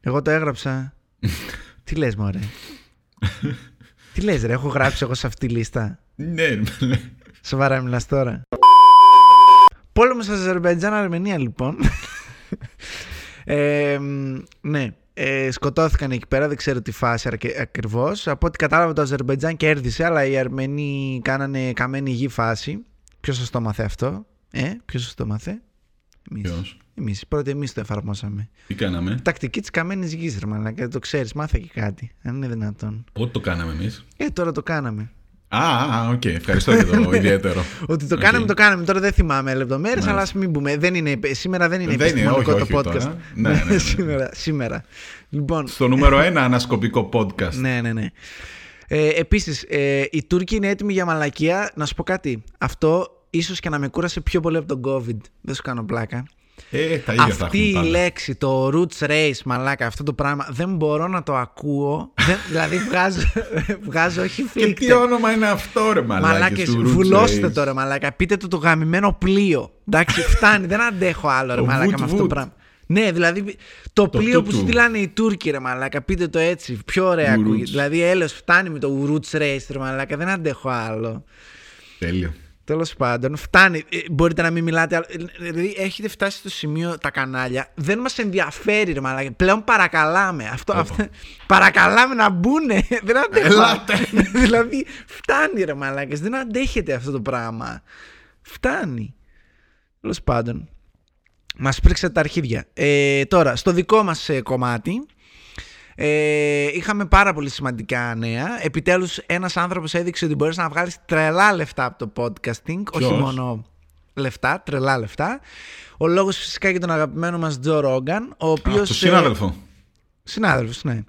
Εγώ το έγραψα. Τι λες μωρέ; Τι λες ρε, έχω γράψει εγώ σε αυτή τη λίστα; Ναι, με λέει. Σοβαρά μιλάς τώρα. Πόλεμος Αζερβαϊτζάν-Αρμενία λοιπόν. ε, μ, ναι. Ε, σκοτώθηκαν εκεί πέρα, δεν ξέρω τι φάση αρκε- ακριβώς. Από ό,τι κατάλαβα το Αζερβαϊτζάν κέρδισε, αλλά οι Αρμενοί κάνανε καμένη γη φάση. Ποιος σας το 'μαθε αυτό, ε, ποιος σας το 'μαθε. Εμείς. Ποιος; Εμείς, πρώτα εμείς το εφαρμόσαμε. Τι κάναμε; Τακτική της καμένης γης, ρε μαλάκα. Το ξέρεις, μάθε και κάτι. Αν είναι δυνατόν. Πότε το κάναμε εμείς. Ε, τώρα το κάναμε. Α, α, α, οκ. Ευχαριστώ για το ιδιαίτερο. Ότι το Οκ. κάναμε, το κάναμε. Τώρα δεν θυμάμαι λεπτομέρειες, Μάλιστα. αλλά ας μην πούμε. Δεν είναι, σήμερα δεν είναι Δεν είναι, επιστημονικό όχι, το όχι podcast. τώρα. Ναι, ναι, ναι. σήμερα, σήμερα. Λοιπόν, Στο νούμερο 1 ανασκοπικό podcast. ναι, ναι, ναι. Ε, Επίσης, ε, οι Τούρκοι είναι έτοιμοι για μαλακία. Να σου πω κάτι. Αυτό ίσως και να με κούρασε πιο πολύ από τον COVID. Δεν σου κάνω πλάκα. Ε, τα ίδια θα Αυτή έχουμε η πάντα. λέξη, το roots race, μαλάκα, αυτό το πράγμα, δεν μπορώ να το ακούω. δεν, δηλαδή βγάζω, βγάζω όχι Και φλίκτε. τι όνομα είναι αυτό, ρε μαλάκι. Μαλάκες, βουλώστε το ρε μαλάκα. Πείτε του το γαμημένο πλοίο. Εντάξει, φτάνει, δεν αντέχω άλλο ρε Το μαλάκα βουτ με αυτό το βουτ. πράγμα. Ναι, δηλαδή το, Το πλοίο που τούτου. στείλανε οι Τούρκοι ρε μαλάκα. Πείτε το έτσι, πιο ωραία Ουρούτς. ακούγεται. Δηλαδή έλεος φτάνει με το roots race ρε μαλάκα, δεν αντέχω άλλο. Τέλειο. Τέλος πάντων, φτάνει. Ε, μπορείτε να μην μιλάτε. άλλο. Ε, Δηλαδή, έχετε φτάσει στο σημείο τα κανάλια. Δεν μας ενδιαφέρει, ρε μαλάκα. Πλέον παρακαλάμε. Αυτό, Όπο. αυτό, παρακαλάμε να μπουνε. Δεν αντέχω. Ελάτε. δηλαδή, φτάνει, ρε μαλάκες. Δεν αντέχετε αυτό το πράγμα. Φτάνει. Τέλος πάντων. Μας πρίξατε τα αρχίδια. Ε, τώρα, στο δικό μας κομμάτι. Ε, είχαμε πάρα πολύ σημαντικά νέα. Επιτέλους ένας άνθρωπος έδειξε ότι μπορείς να βγάλεις τρελά λεφτά από το podcasting. Όχι Ποιος; μόνο λεφτά, τρελά λεφτά. Ο λόγος φυσικά για τον αγαπημένο μας Τζο Ρόγκαν, ο οποίος. Το συνάδελφο. Συνάδελφος, ναι.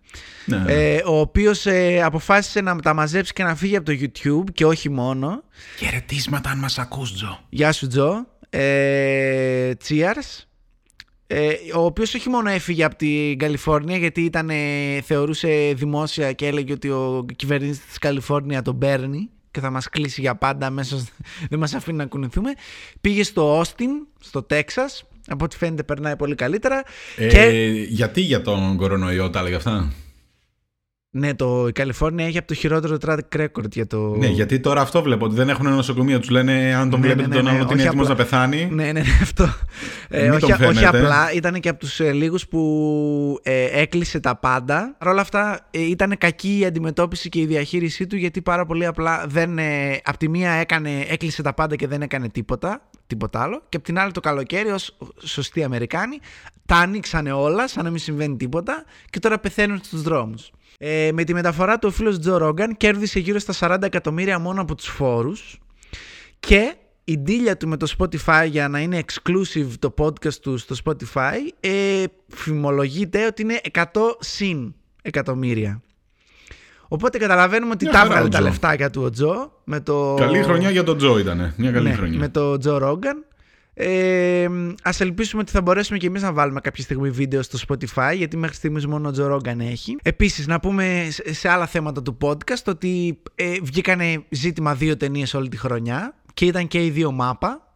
Ναι. Ε, ο οποίος αποφάσισε να τα μαζέψει και να φύγει από το YouTube και όχι μόνο. Χαιρετίσματα αν μας ακούς, Τζο. Γεια σου, Τζο. Ε, cheers. Ε, ο οποίος όχι μόνο έφυγε από την Καλιφόρνια γιατί ήταν, ε, θεωρούσε δημόσια και έλεγε ότι ο κυβερνήτης της Καλιφόρνια τον παίρνει και θα μας κλείσει για πάντα μέσα, σ- δεν μας αφήνει να κουνηθούμε. Πήγε στο Όστιν, στο Τέξας, από ό,τι φαίνεται περνάει πολύ καλύτερα. Ε, και Γιατί για τον κορονοϊό τα έλεγε αυτά; Ναι, το, η Καλιφόρνια έχει από το χειρότερο track record για το... Ναι, γιατί τώρα αυτό βλέπω ότι δεν έχουν νοσοκομεία. Τους λένε αν τον Ναι, βλέπετε ναι, τον ναι, άλλο ναι, ότι είναι όχι έτοιμος να απλά. πεθάνει. Ναι, ναι, ναι, αυτό. Ε, Μην όχι, τον όχι φαίνεται. απλά, ήταν και από τους ε, λίγους που ε, έκλεισε τα πάντα. Παρ' όλα αυτά ε, ήταν κακή η αντιμετώπιση και η διαχείρισή του γιατί πάρα πολύ απλά δεν, ε, απ' τη μία έκανε, έκλεισε τα πάντα και δεν έκανε τίποτα, τίποτα άλλο και απ' την άλλη το καλοκαίρι ως σωστοί Αμερικάνοι τα ανοίξανε όλα σαν να μην συμβαίνει τίποτα και τώρα πεθαίνουν στους δρόμους. Ε, με τη μεταφορά του ο φίλος Τζο Ρόγκαν κέρδισε γύρω στα 40 εκατομμύρια μόνο από τους φόρους και η ντύλια του με το Spotify για να είναι exclusive το podcast του στο Spotify ε, φημολογείται ότι είναι 100 συν εκατομμύρια. Οπότε καταλαβαίνουμε ότι Μια τα χαρά έβγαλε ο τα Τζο. λεφτάκια του ο Τζο με το... Καλή χρονιά για τον Τζο ήταν. Μια καλή ναι, χρονιά. με το Τζο Ρόγκαν. Ε, ας ελπίσουμε ότι θα μπορέσουμε και εμείς να βάλουμε κάποια στιγμή βίντεο στο Spotify γιατί μέχρι στιγμής μόνο ο Τζο Ρόγκαν έχει. Επίσης να πούμε σε- σε άλλα θέματα του podcast ότι ε, βγήκανε ζήτημα δύο ταινίες όλη τη χρονιά και ήταν και οι δύο μάπα.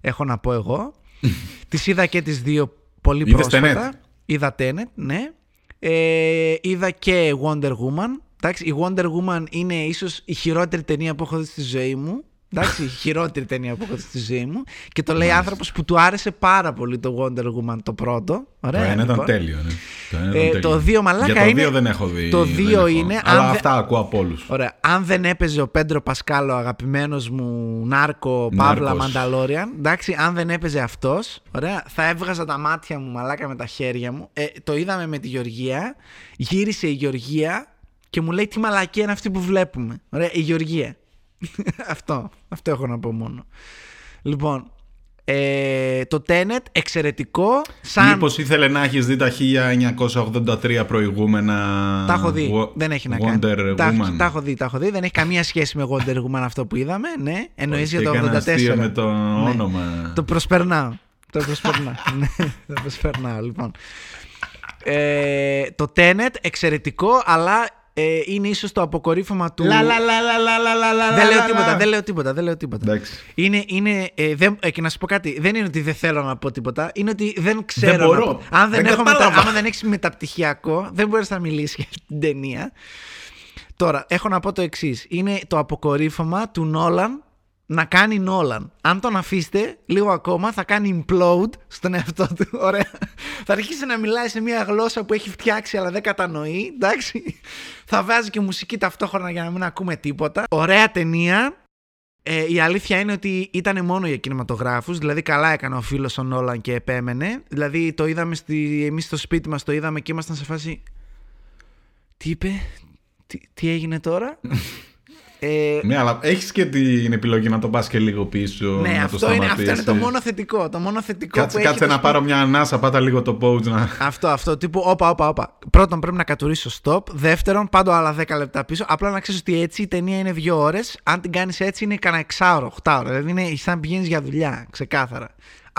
Έχω να πω εγώ. τις είδα και τις δύο πολύ Είδες πρόσφατα. Tenet? Είδα Tenet, ναι. Ε, είδα και Wonder Woman. Εντάξει, η Wonder Woman είναι ίσως η χειρότερη ταινία που έχω δει στη ζωή μου. Εντάξει, η χειρότερη ταινία που έχω δει στη ζωή μου. Και το λέει άνθρωπος που του άρεσε πάρα πολύ το Wonder Woman το πρώτο. Το Ωραία, ένα ήταν λοιπόν. τέλειο. Ναι. Το, ένα Ε, ήταν το τέλειο. δύο, μαλάκα, Για το είναι- δύο δεν έχω δει. το δεν δύο έχω. είναι, Αλλά αν δε- αυτά ακούω από όλους. Ωραία. Αν δεν έπαιζε ο Πέντρο Πασκάλο, αγαπημένος μου νάρκο, Παύλα Νάρκος. Μανταλόριαν, εντάξει, αν δεν έπαιζε αυτός, ωραία, θα έβγαζα τα μάτια μου μαλάκα με τα χέρια μου. Ε, το είδαμε με τη Γεωργία. Γύρισε η Γεωργία και μου λέει τι μαλακία είναι αυτή που βλέπουμε. Ωραία, η Γεωργία. αυτό. Αυτό έχω να πω μόνο. Λοιπόν, ε, το Tenet εξαιρετικό. Σαν... Μήπως ήθελε να έχεις δει τα 1983 προηγούμενα. Τα έχω δει. Wo- δεν έχει να Wonder κάνει. Τα, Woman. τα έχω δει, τα έχω δει. Δεν έχει καμία σχέση με Wonder Woman αυτό που είδαμε. Ναι, εννοείς για Και το έκανα 84. αστείο με το Ναι. όνομα. Το προσπερνάω. Το προσπερνάω. ναι, το προσπερνάω, λοιπόν. Ε, το Tenet, εξαιρετικό, αλλά ε, είναι ίσως το αποκορύφωμα του... Λα, λα, λα, λα, λα, λα, λα, λα, Δεν λέω λα, τίποτα, λα. δεν λέω τίποτα, δεν λέω τίποτα. Εντάξει. Είναι, είναι, ε, δεν, ε, και να σου πω κάτι, δεν είναι ότι δεν θέλω να πω τίποτα, είναι ότι δεν ξέρω Δεν μπορώ. να πω. Αν δεν, Δεν έχω μετα, κατάλαβα. άμα δεν έχεις μεταπτυχιακό, δεν μπορείς να μιλήσεις για αυτή την ταινία. Τώρα, έχω να πω το εξής. Είναι το αποκορύφωμα του Νόλαν να κάνει Νόλαν. Αν τον αφήσετε λίγο ακόμα, θα κάνει implode στον εαυτό του. Ωραία. Θα αρχίσει να μιλάει σε μια γλώσσα που έχει φτιάξει αλλά δεν κατανοεί. Εντάξει. Θα βάζει και μουσική ταυτόχρονα για να μην ακούμε τίποτα. Ωραία ταινία. Ε, η αλήθεια είναι ότι ήταν μόνο για κινηματογράφους, δηλαδή καλά έκανε ο φίλος ο Νόλαν και επέμενε. Δηλαδή το είδαμε στη, εμείς στο σπίτι μας, το είδαμε και ήμασταν σε φάση... Τι είπε, τι, τι έγινε τώρα; Ε, Ναι, αλλά έχεις και την επιλογή να το πας και λίγο πίσω. ναι, να αυτό, το είναι, αυτό είναι το σταματήσεις. μόνο θετικό. Το μόνο θετικό Κάτσε, που κάτσε έχει να το πάρω μια ανάσα, πάτα λίγο το pose να. Αυτό, αυτό. Τύπου, όπα, όπα, όπα. Πρώτον, πρέπει να κατουρίσω stop. Δεύτερον, πάντω άλλα 10 λεπτά πίσω. Απλά να ξέρεις ότι έτσι η ταινία είναι 2 ώρες. Αν την κάνεις έτσι, είναι κανένα 6 ώρο, 8 ώρο. Δηλαδή είναι σαν να πηγαίνεις για δουλειά, ξεκάθαρα.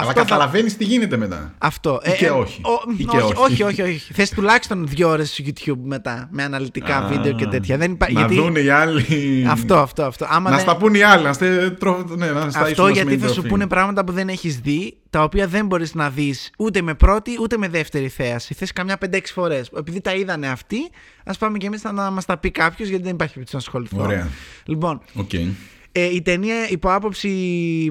Αλλά Αυτό θα- καταλαβαίνεις τι γίνεται μετά. Αυτό. Ή και όχι. ο- Ή και όχι, όχι. όχι, όχι, όχι. Θες τουλάχιστον δύο ώρες στο YouTube μετά με αναλυτικά Α, βίντεο και τέτοια. Δεν υπά... Να γιατί... δουν οι άλλοι. Αυτό, αυτό, αυτό. Άμα να δεν... στα πούν οι άλλοι. Να στε... τρο... ναι, να στα Αυτό ίσως γιατί με θα σου τροφή. πούνε πράγματα που δεν έχεις δει, τα οποία δεν μπορείς να δεις ούτε με πρώτη ούτε με δεύτερη θέαση. Θες καμιά 5-6 φορές. Επειδή τα είδανε αυτοί, ας πάμε και εμείς να μας τα πει κάποιος γιατί δεν υπάρχει περίπτωση να ασχοληθώ. Ωραία. Λοιπόν, Οκ. Ε, η ταινία από άποψη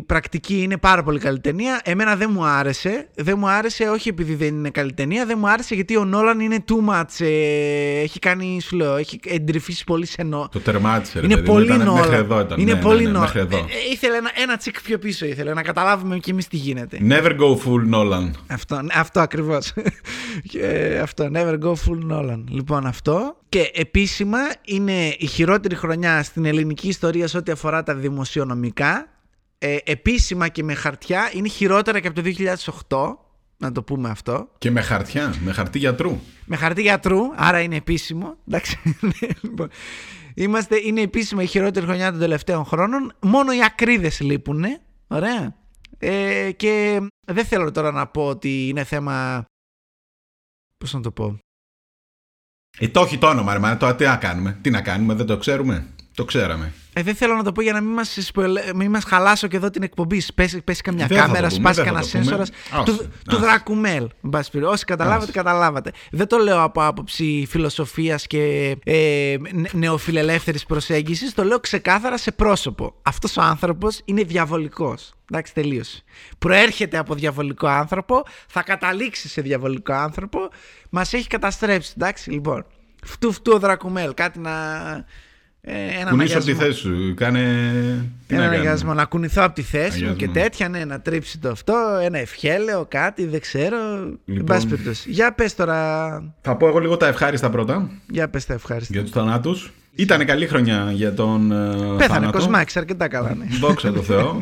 πρακτική είναι πάρα πολύ καλή ταινία. Εμένα δεν μου άρεσε. Δεν μου άρεσε όχι επειδή δεν είναι καλή ταινία. Δεν μου άρεσε γιατί ο Νόλαν είναι too much. ε, έχει κάνει, σου λέω, έχει εντρυφήσει πολύ σε νο... Το τερμάτισε. ρε Είναι παιδί μου, πολύ ήταν- Νόλαν. Μέχρι εδώ ήταν. Είναι ναι, πολύ ναι, ναι, Νόλαν. Μέχρι εδώ. Ε, ε, ήθελε ένα, ένα τσικ πιο πίσω ήθελε να καταλάβουμε κι εμείς τι γίνεται. Never go full Nolan. Αυτό, αυτό ακριβώς. και αυτό, never go full Nolan. Λοιπόν, αυτό. Και επίσημα είναι η χειρότερη χρονιά στην ελληνική ιστορία σε ό,τι αφορά τα δημοσιονομικά. ε, επίσημα και με χαρτιά είναι χειρότερα και από το 2008. Να το πούμε αυτό. Και με χαρτιά, με χαρτί γιατρού. Με χαρτί γιατρού, άρα είναι επίσημο. Εντάξει. λοιπόν, είμαστε, είναι επίσημα η χειρότερη χρονιά των τελευταίων χρόνων. Μόνο οι ακρίδες λείπουν. Ωραία. Ε, και δεν θέλω τώρα να πω ότι είναι θέμα. Πώς να το πω. Ε, το έχει το όνομα, ρε, μα, τώρα τι να κάνουμε. Τι να κάνουμε, δεν το ξέρουμε. Το ξέραμε. Ε, δεν θέλω να το πω για να μην μας, spoil- μην μας χαλάσω και εδώ την εκπομπή. Πέσει, πέσει καμιά Δεν θα το κάμερα, πούμε, σπάσει δεν θα κανένα το πούμε. σένσορας. Άσε, Του, του άσε. Δρακουμέλ. εν πάση περιπτώσει. Όσοι καταλάβατε, Άσε. καταλάβατε. Δεν το λέω από άποψη φιλοσοφίας και ε, νεοφιλελεύθερης προσέγγισης. Το λέω ξεκάθαρα σε πρόσωπο. Αυτός ο άνθρωπος είναι διαβολικός. Εντάξει, τελείωσε. Προέρχεται από διαβολικό άνθρωπο, θα καταλήξει σε διαβολικό άνθρωπο. Μας έχει καταστρέψει. Εντάξει, λοιπόν. Φτού φτού ο Δρακουμέλ. Κάτι να. Ε, ένα Κουνήσω από τη αναγκασμό. θέση σου. Κάνε. Τι Ένα να αναγκασμό κάνουμε. να κουνηθώ από τη θέση μου Αναγκασμό. και τέτοια, ναι, να τρίψει το αυτό, ένα ευχέλαιο, κάτι, δεν ξέρω. Λοιπόν. Εν πάση περιπτώσει. Για πες τώρα, Θα πω εγώ λίγο τα ευχάριστα πρώτα για πες τα ευχάριστα. για τους θανάτους. Ήταν καλή χρονιά για τον. ε, Πέθανε, θάνατο. Κοσμάκης, αρκετά καλά, ναι. Δόξα τω Θεώ.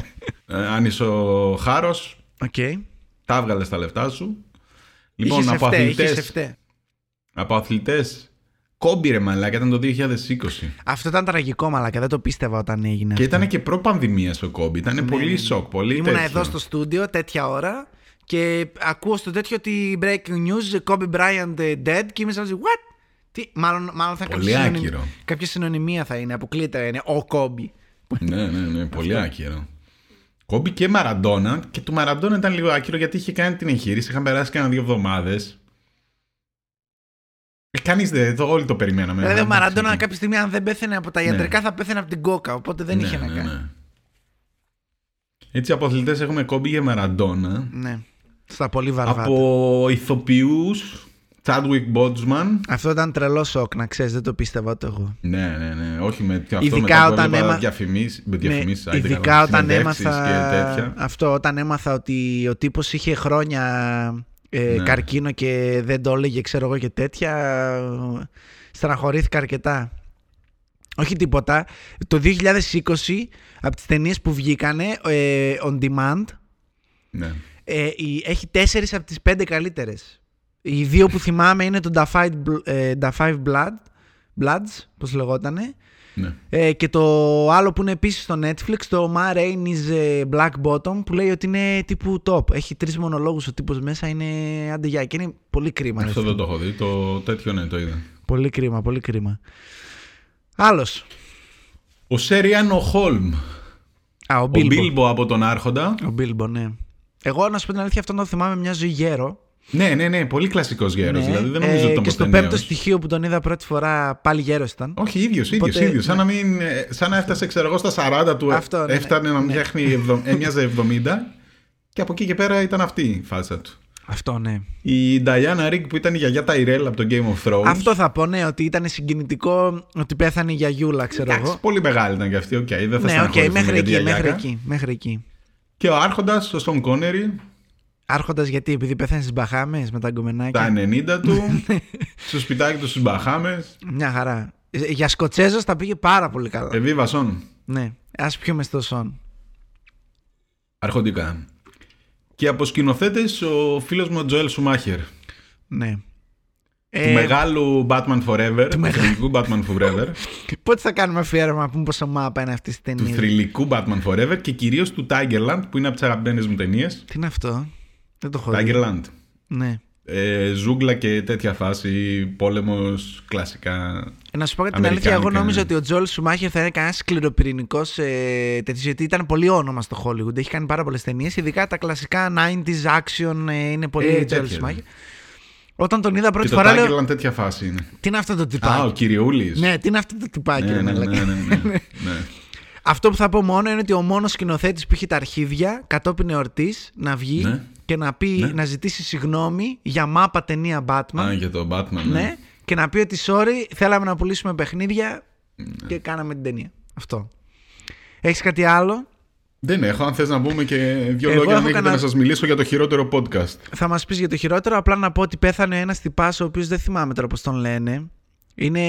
ε, άνισο χάρος. Οκ. Τα έβγαλες τα λεφτά σου. Λοιπόν, Είχες από εφτέ, είχες αθλητέ. εφτέ. Από αθλητές. Κόμπι ρε μαλάκα, ήταν το 2020. Αυτό ήταν τραγικό, μαλάκα, δεν το πίστευα όταν έγινε Και αυτό. ήταν και προ-πανδημία ο Κόμπι. Ήταν πολύ σοκ. Πολύ Ήμουνα τέτοιο. εδώ στο στούντιο τέτοια ώρα και ακούω στο τέτοιο ότι breaking news, Kobe Bryant ε, dead και είμαι σαν να what? Τι, μάλλον, μάλλον θα είναι Πολύ κάποια, συνωνυμ- άκυρο. κάποια συνωνυμία θα είναι, αποκλείται είναι ο Kobe. ναι, ναι, ναι, πολύ άκυρο. Κόμπι και Μαραντόνα. Και του Μαραντόνα ήταν λίγο άκυρο γιατί είχε κάνει την εγχείρηση. Είχαν περάσει κάνα δύο εβδομάδες. Ε, Κανείς δεν. Το, όλοι το περιμέναμε. Δηλαδή ο Εντάξει, Μαραντόνα ναι. κάποια στιγμή αν δεν πέθανε από τα ιατρικά θα πέθανε από την κόκα, οπότε δεν Ναι, είχε να ναι, κάνει. ναι. Έτσι από αθλητές έχουμε Κόμπι και Μαραντόνα. Ναι. Στα πολύ βαρβάτα. Από ηθοποιούς. Chadwick Boseman. Αυτό ήταν τρελό σοκ, να ξέρεις, δεν το πίστευα ούτε εγώ. Ναι, ναι, ναι. Όχι με αυτό Ειδικά μετά που όταν έβλεπα έμα- διαφημίσεις, με Ναι, διαφημίσεις, άιντε ειδικά καλά, όταν συνεντεύξεις έμαθα και τέτοια. αυτό, όταν έμαθα ότι ο τύπος είχε χρόνια ε, Ναι. καρκίνο και δεν το έλεγε, ξέρω εγώ και τέτοια, στεναχωρήθηκα αρκετά. Όχι τίποτα. Το 2020, από τις ταινίες που βγήκανε, ε, On Demand, Ναι. ε, η- έχει τέσσερις από τις πέντε καλύτερες. Οι δύο που θυμάμαι είναι το Da Five, Bl- ε, Da Five Blood, Bloods, πώς λεγότανε. Ναι. Ε, και το άλλο που είναι επίσης στο Netflix, το Ma Rain is ε, Black Bottom, που λέει ότι είναι τύπου top. Έχει τρεις μονολόγους ο τύπος μέσα, είναι αντεγιά και είναι πολύ κρίμα. ρε Αυτό φίλε. δεν το έχω δει. Το τέτοιο ναι, το είδα. Πολύ κρίμα, πολύ κρίμα. Άλλος. Ο Σέριαν ο Χόλμ. Α, ο Ο Μπίλμπο. Μπίλμπο από τον Άρχοντα. Ο Μπίλμπο, ναι. Εγώ να σου πω την αλήθεια, αυτό το θυμάμαι μια ζωή γέρο. Ναι, ναι, ναι. Πολύ κλασικός γέρος. Ναι. Δηλαδή δεν νομίζω Ε, ότι τον Και στο ποτέ πέμπτο νέος. στοιχείο που τον είδα πρώτη φορά, πάλι γέρος ήταν. Όχι, ίδιος, ίδιος, Οπότε, ίδιος. Σαν, ναι. να μην, ε, σαν να έφτασε, ξέρω εγώ, στα 40 του. Αυτό, ναι, ναι. έφτανε να Ναι. φτιάχνει. εβδο- Έμοιαζε 70. Και από εκεί και πέρα ήταν αυτή η φάσα του. Αυτό, ναι. Η Νταϊάννα Ρίγκ που ήταν η γιαγιά Ταϊρέλ από το Game of Thrones. Αυτό θα πω, ναι, ότι ήταν συγκινητικό ότι πέθανε η γιαγιούλα, ξέρω Εντάξει, εγώ. πολύ μεγάλη ήταν και αυτή. Οκ, δεν θα Ναι, οκ, στεναχωρηθούμε μέχρι για τη εκεί, μέχρι γιαγιάκα. εκεί, μέχρι εκεί. Και ο Άρχοντας, ο Σον Κόνερι, Άρχοντας γιατί, επειδή πέθανε στις Μπαχάμες με τα γκομενάκια. τα 90 του, στο σπιτάκι του στις Μπαχάμες. Μια χαρά. Ε, Για Σκοτσέζος τα πήγε πάρα πολύ καλά. Εβίβα Σον. Ναι, ας πιούμε στο Σον. Αρχοντικά. Και από σκηνοθέτες ο φίλος μου ο Τζοέλ Σουμάχερ. Ναι. του Ε, μεγάλου Batman Forever. Του θρηλυκού Batman Forever. Πότε θα κάνουμε αφιέρωμα να πούμε πόσο μάπα είναι αυτής της του ταινίας; θρηλυκού Batman Forever και κυρίως του Tigerland που είναι από τις αγαπημένες μου ταινίες. Τι είναι αυτό; Δεν το έχω δει. Tigerland. Ναι. Ε, ζούγκλα και τέτοια φάση, πόλεμος, κλασικά. Ε, Να σου πω για την αλήθεια, εγώ Αμερικάνικα, νόμιζα ναι. ότι ο Τζόλ Σουμάχερ θα είναι κανένας σκληροπυρηνικός ε, τέτοιος, γιατί ήταν πολύ όνομα στο Hollywood. Έχει κάνει πάρα πολλές ταινίες, ειδικά τα κλασικά 90s action ε, είναι πολύ Ε, Τζόλ τέτοια, Σουμάχερ. Όταν τον είδα πρώτη Και το φορά, λέω. Tigerland τέτοια φάση είναι. Τι είναι αυτό το Α, ο τυπάκι. Κυριούλης. Ναι, τι είναι αυτό το τυπάκι, ναι, ρε ναι, ναι, μαλάκα. ναι, ναι, ναι. Αυτό που θα πω μόνο είναι ότι ο μόνος σκηνοθέτης που έχει τα αρχίδια κατόπιν εορτής να βγει Ναι. Και να, πει, Ναι. να ζητήσει συγγνώμη για μάπα ταινία Batman. Α, για τον Batman. ναι. Ναι. Και να πει ότι sorry, θέλαμε να πουλήσουμε παιχνίδια Ναι. και κάναμε την ταινία. Αυτό. Έχεις κάτι άλλο; Δεν έχω. Αν θες να πούμε και δύο Εγώ λόγια, έχω αν έχετε κανένα- να σας μιλήσω για το χειρότερο podcast. Θα μας πεις για το χειρότερο. Απλά να πω ότι πέθανε ένας τυπάς ο οποίος δεν θυμάμαι τώρα πώς τον λένε. Είναι,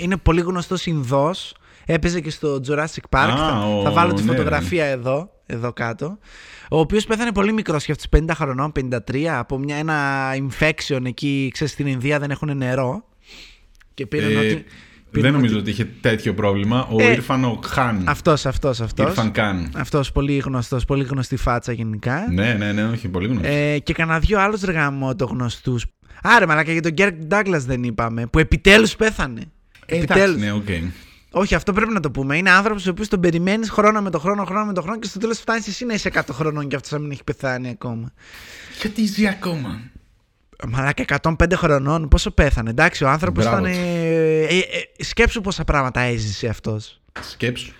είναι πολύ γνωστός Ινδός. Έπαιζε και στο Jurassic Park. Α, θα, ο- θα βάλω τη ναι, φωτογραφία εδώ, εδώ κάτω. Ο οποίος πέθανε πολύ μικρός και αυτού 50 χρονών, 53, από μια, ένα infection εκεί, ξέρεις, στην Ινδία δεν έχουν νερό. Και πήραν Ε, ότι. πήραν δεν νομίζω ότι είχε τέτοιο πρόβλημα. Ο Ε, Ήρφαν ο Χάν. Αυτός, αυτός, αυτός. Ήρφαν Καν. Αυτός πολύ γνωστός, πολύ γνωστή φάτσα γενικά. Ναι, ναι, ναι, όχι, πολύ γνωστός. Ε, και κανένα δυο άλλους ρεγαμότο γνωστού. Άρα, μαλάκα για τον Γκέρκ Ντάγκλας δεν είπαμε. Που επιτέλους πέθανε. Ε, επιτέλους. εντάξει, ναι, οκ. Όχι, αυτό πρέπει να το πούμε. Είναι άνθρωπος ο οποίος τον περιμένεις χρόνο με το χρόνο, χρόνο με το χρόνο και στο τέλος φτάνεις εσύ να είσαι 100 χρονών και αυτός να μην έχει πεθάνει ακόμα. Γιατί ζει ακόμα; Μαλάκα 105 χρονών, πόσο πέθανε. Εντάξει, ο άνθρωπος Μπράβο ήταν. του. Ε, ε, ε, σκέψου πόσα πράγματα έζησε αυτός. Σκέψου.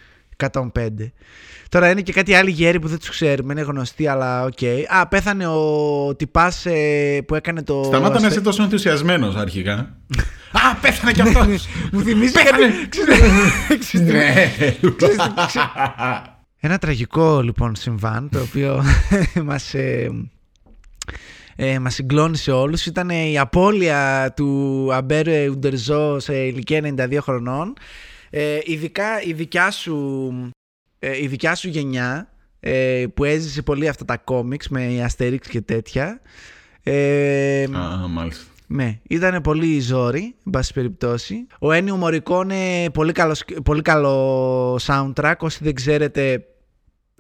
105. Τώρα είναι και κάτι άλλοι γέροι που δεν τους ξέρουμε, είναι γνωστοί, αλλά οκ. Α, πέθανε ο τυπάς που έκανε το. Σταμάτα να είσαι τόσο ενθουσιασμένος αρχικά. Α, πέθανε κι αυτός. Μου θυμίζει Πέθανε. Ναι. Ένα τραγικό λοιπόν συμβάν το οποίο μας, ε, ε, μας συγκλώνησε όλους ήταν η απώλεια του Αμπέρ Ουντερζό σε ηλικία 92 χρονών ε, ειδικά η δικιά σου, ε, η δικιά σου γενιά ε, που έζησε πολύ αυτά τα κόμιξ με Asterix και τέτοια ε, Α, μάλιστα. ναι, ήταν πολύ ζόρι, εν πάση περιπτώσει. Ο Ένιο Μωρικόνε, πολύ καλός, πολύ καλό soundtrack. Όσοι δεν ξέρετε.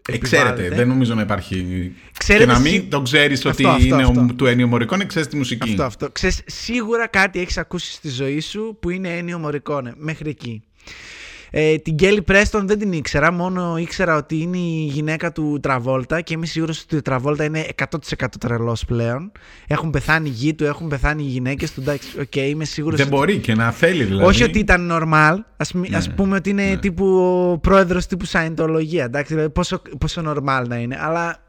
Ε, ξέρετε, επιβάλλετε. δεν νομίζω να υπάρχει. Ξέρετε και να σι- μην το ξέρεις ότι Αυτό, αυτό, είναι αυτό. Ο, του Ennio Morricone, ξέρεις τη μουσική. Αυτό, αυτό. Ξέρεις, σίγουρα κάτι έχεις ακούσει στη ζωή σου που είναι Ennio Morricone. Μέχρι εκεί. Ε, την Κέλλη Πρέστον δεν την ήξερα, μόνο ήξερα ότι είναι η γυναίκα του Τραβόλτα και είμαι σίγουρος ότι ο Τραβόλτα είναι 100% τρελός πλέον. Έχουν πεθάνει οι γιοι του, έχουν πεθάνει οι γυναίκες του, εντάξει, οκ, είμαι σίγουρος Δεν ότι- μπορεί και να θέλει δηλαδή. Όχι ότι ήταν normal. Ας, μη- Ναι. ας πούμε ότι είναι Ναι. τύπου ο πρόεδρος τύπου Σαϊεντολογία. Εντάξει, δηλαδή πόσο, πόσο normal να είναι. Αλλά,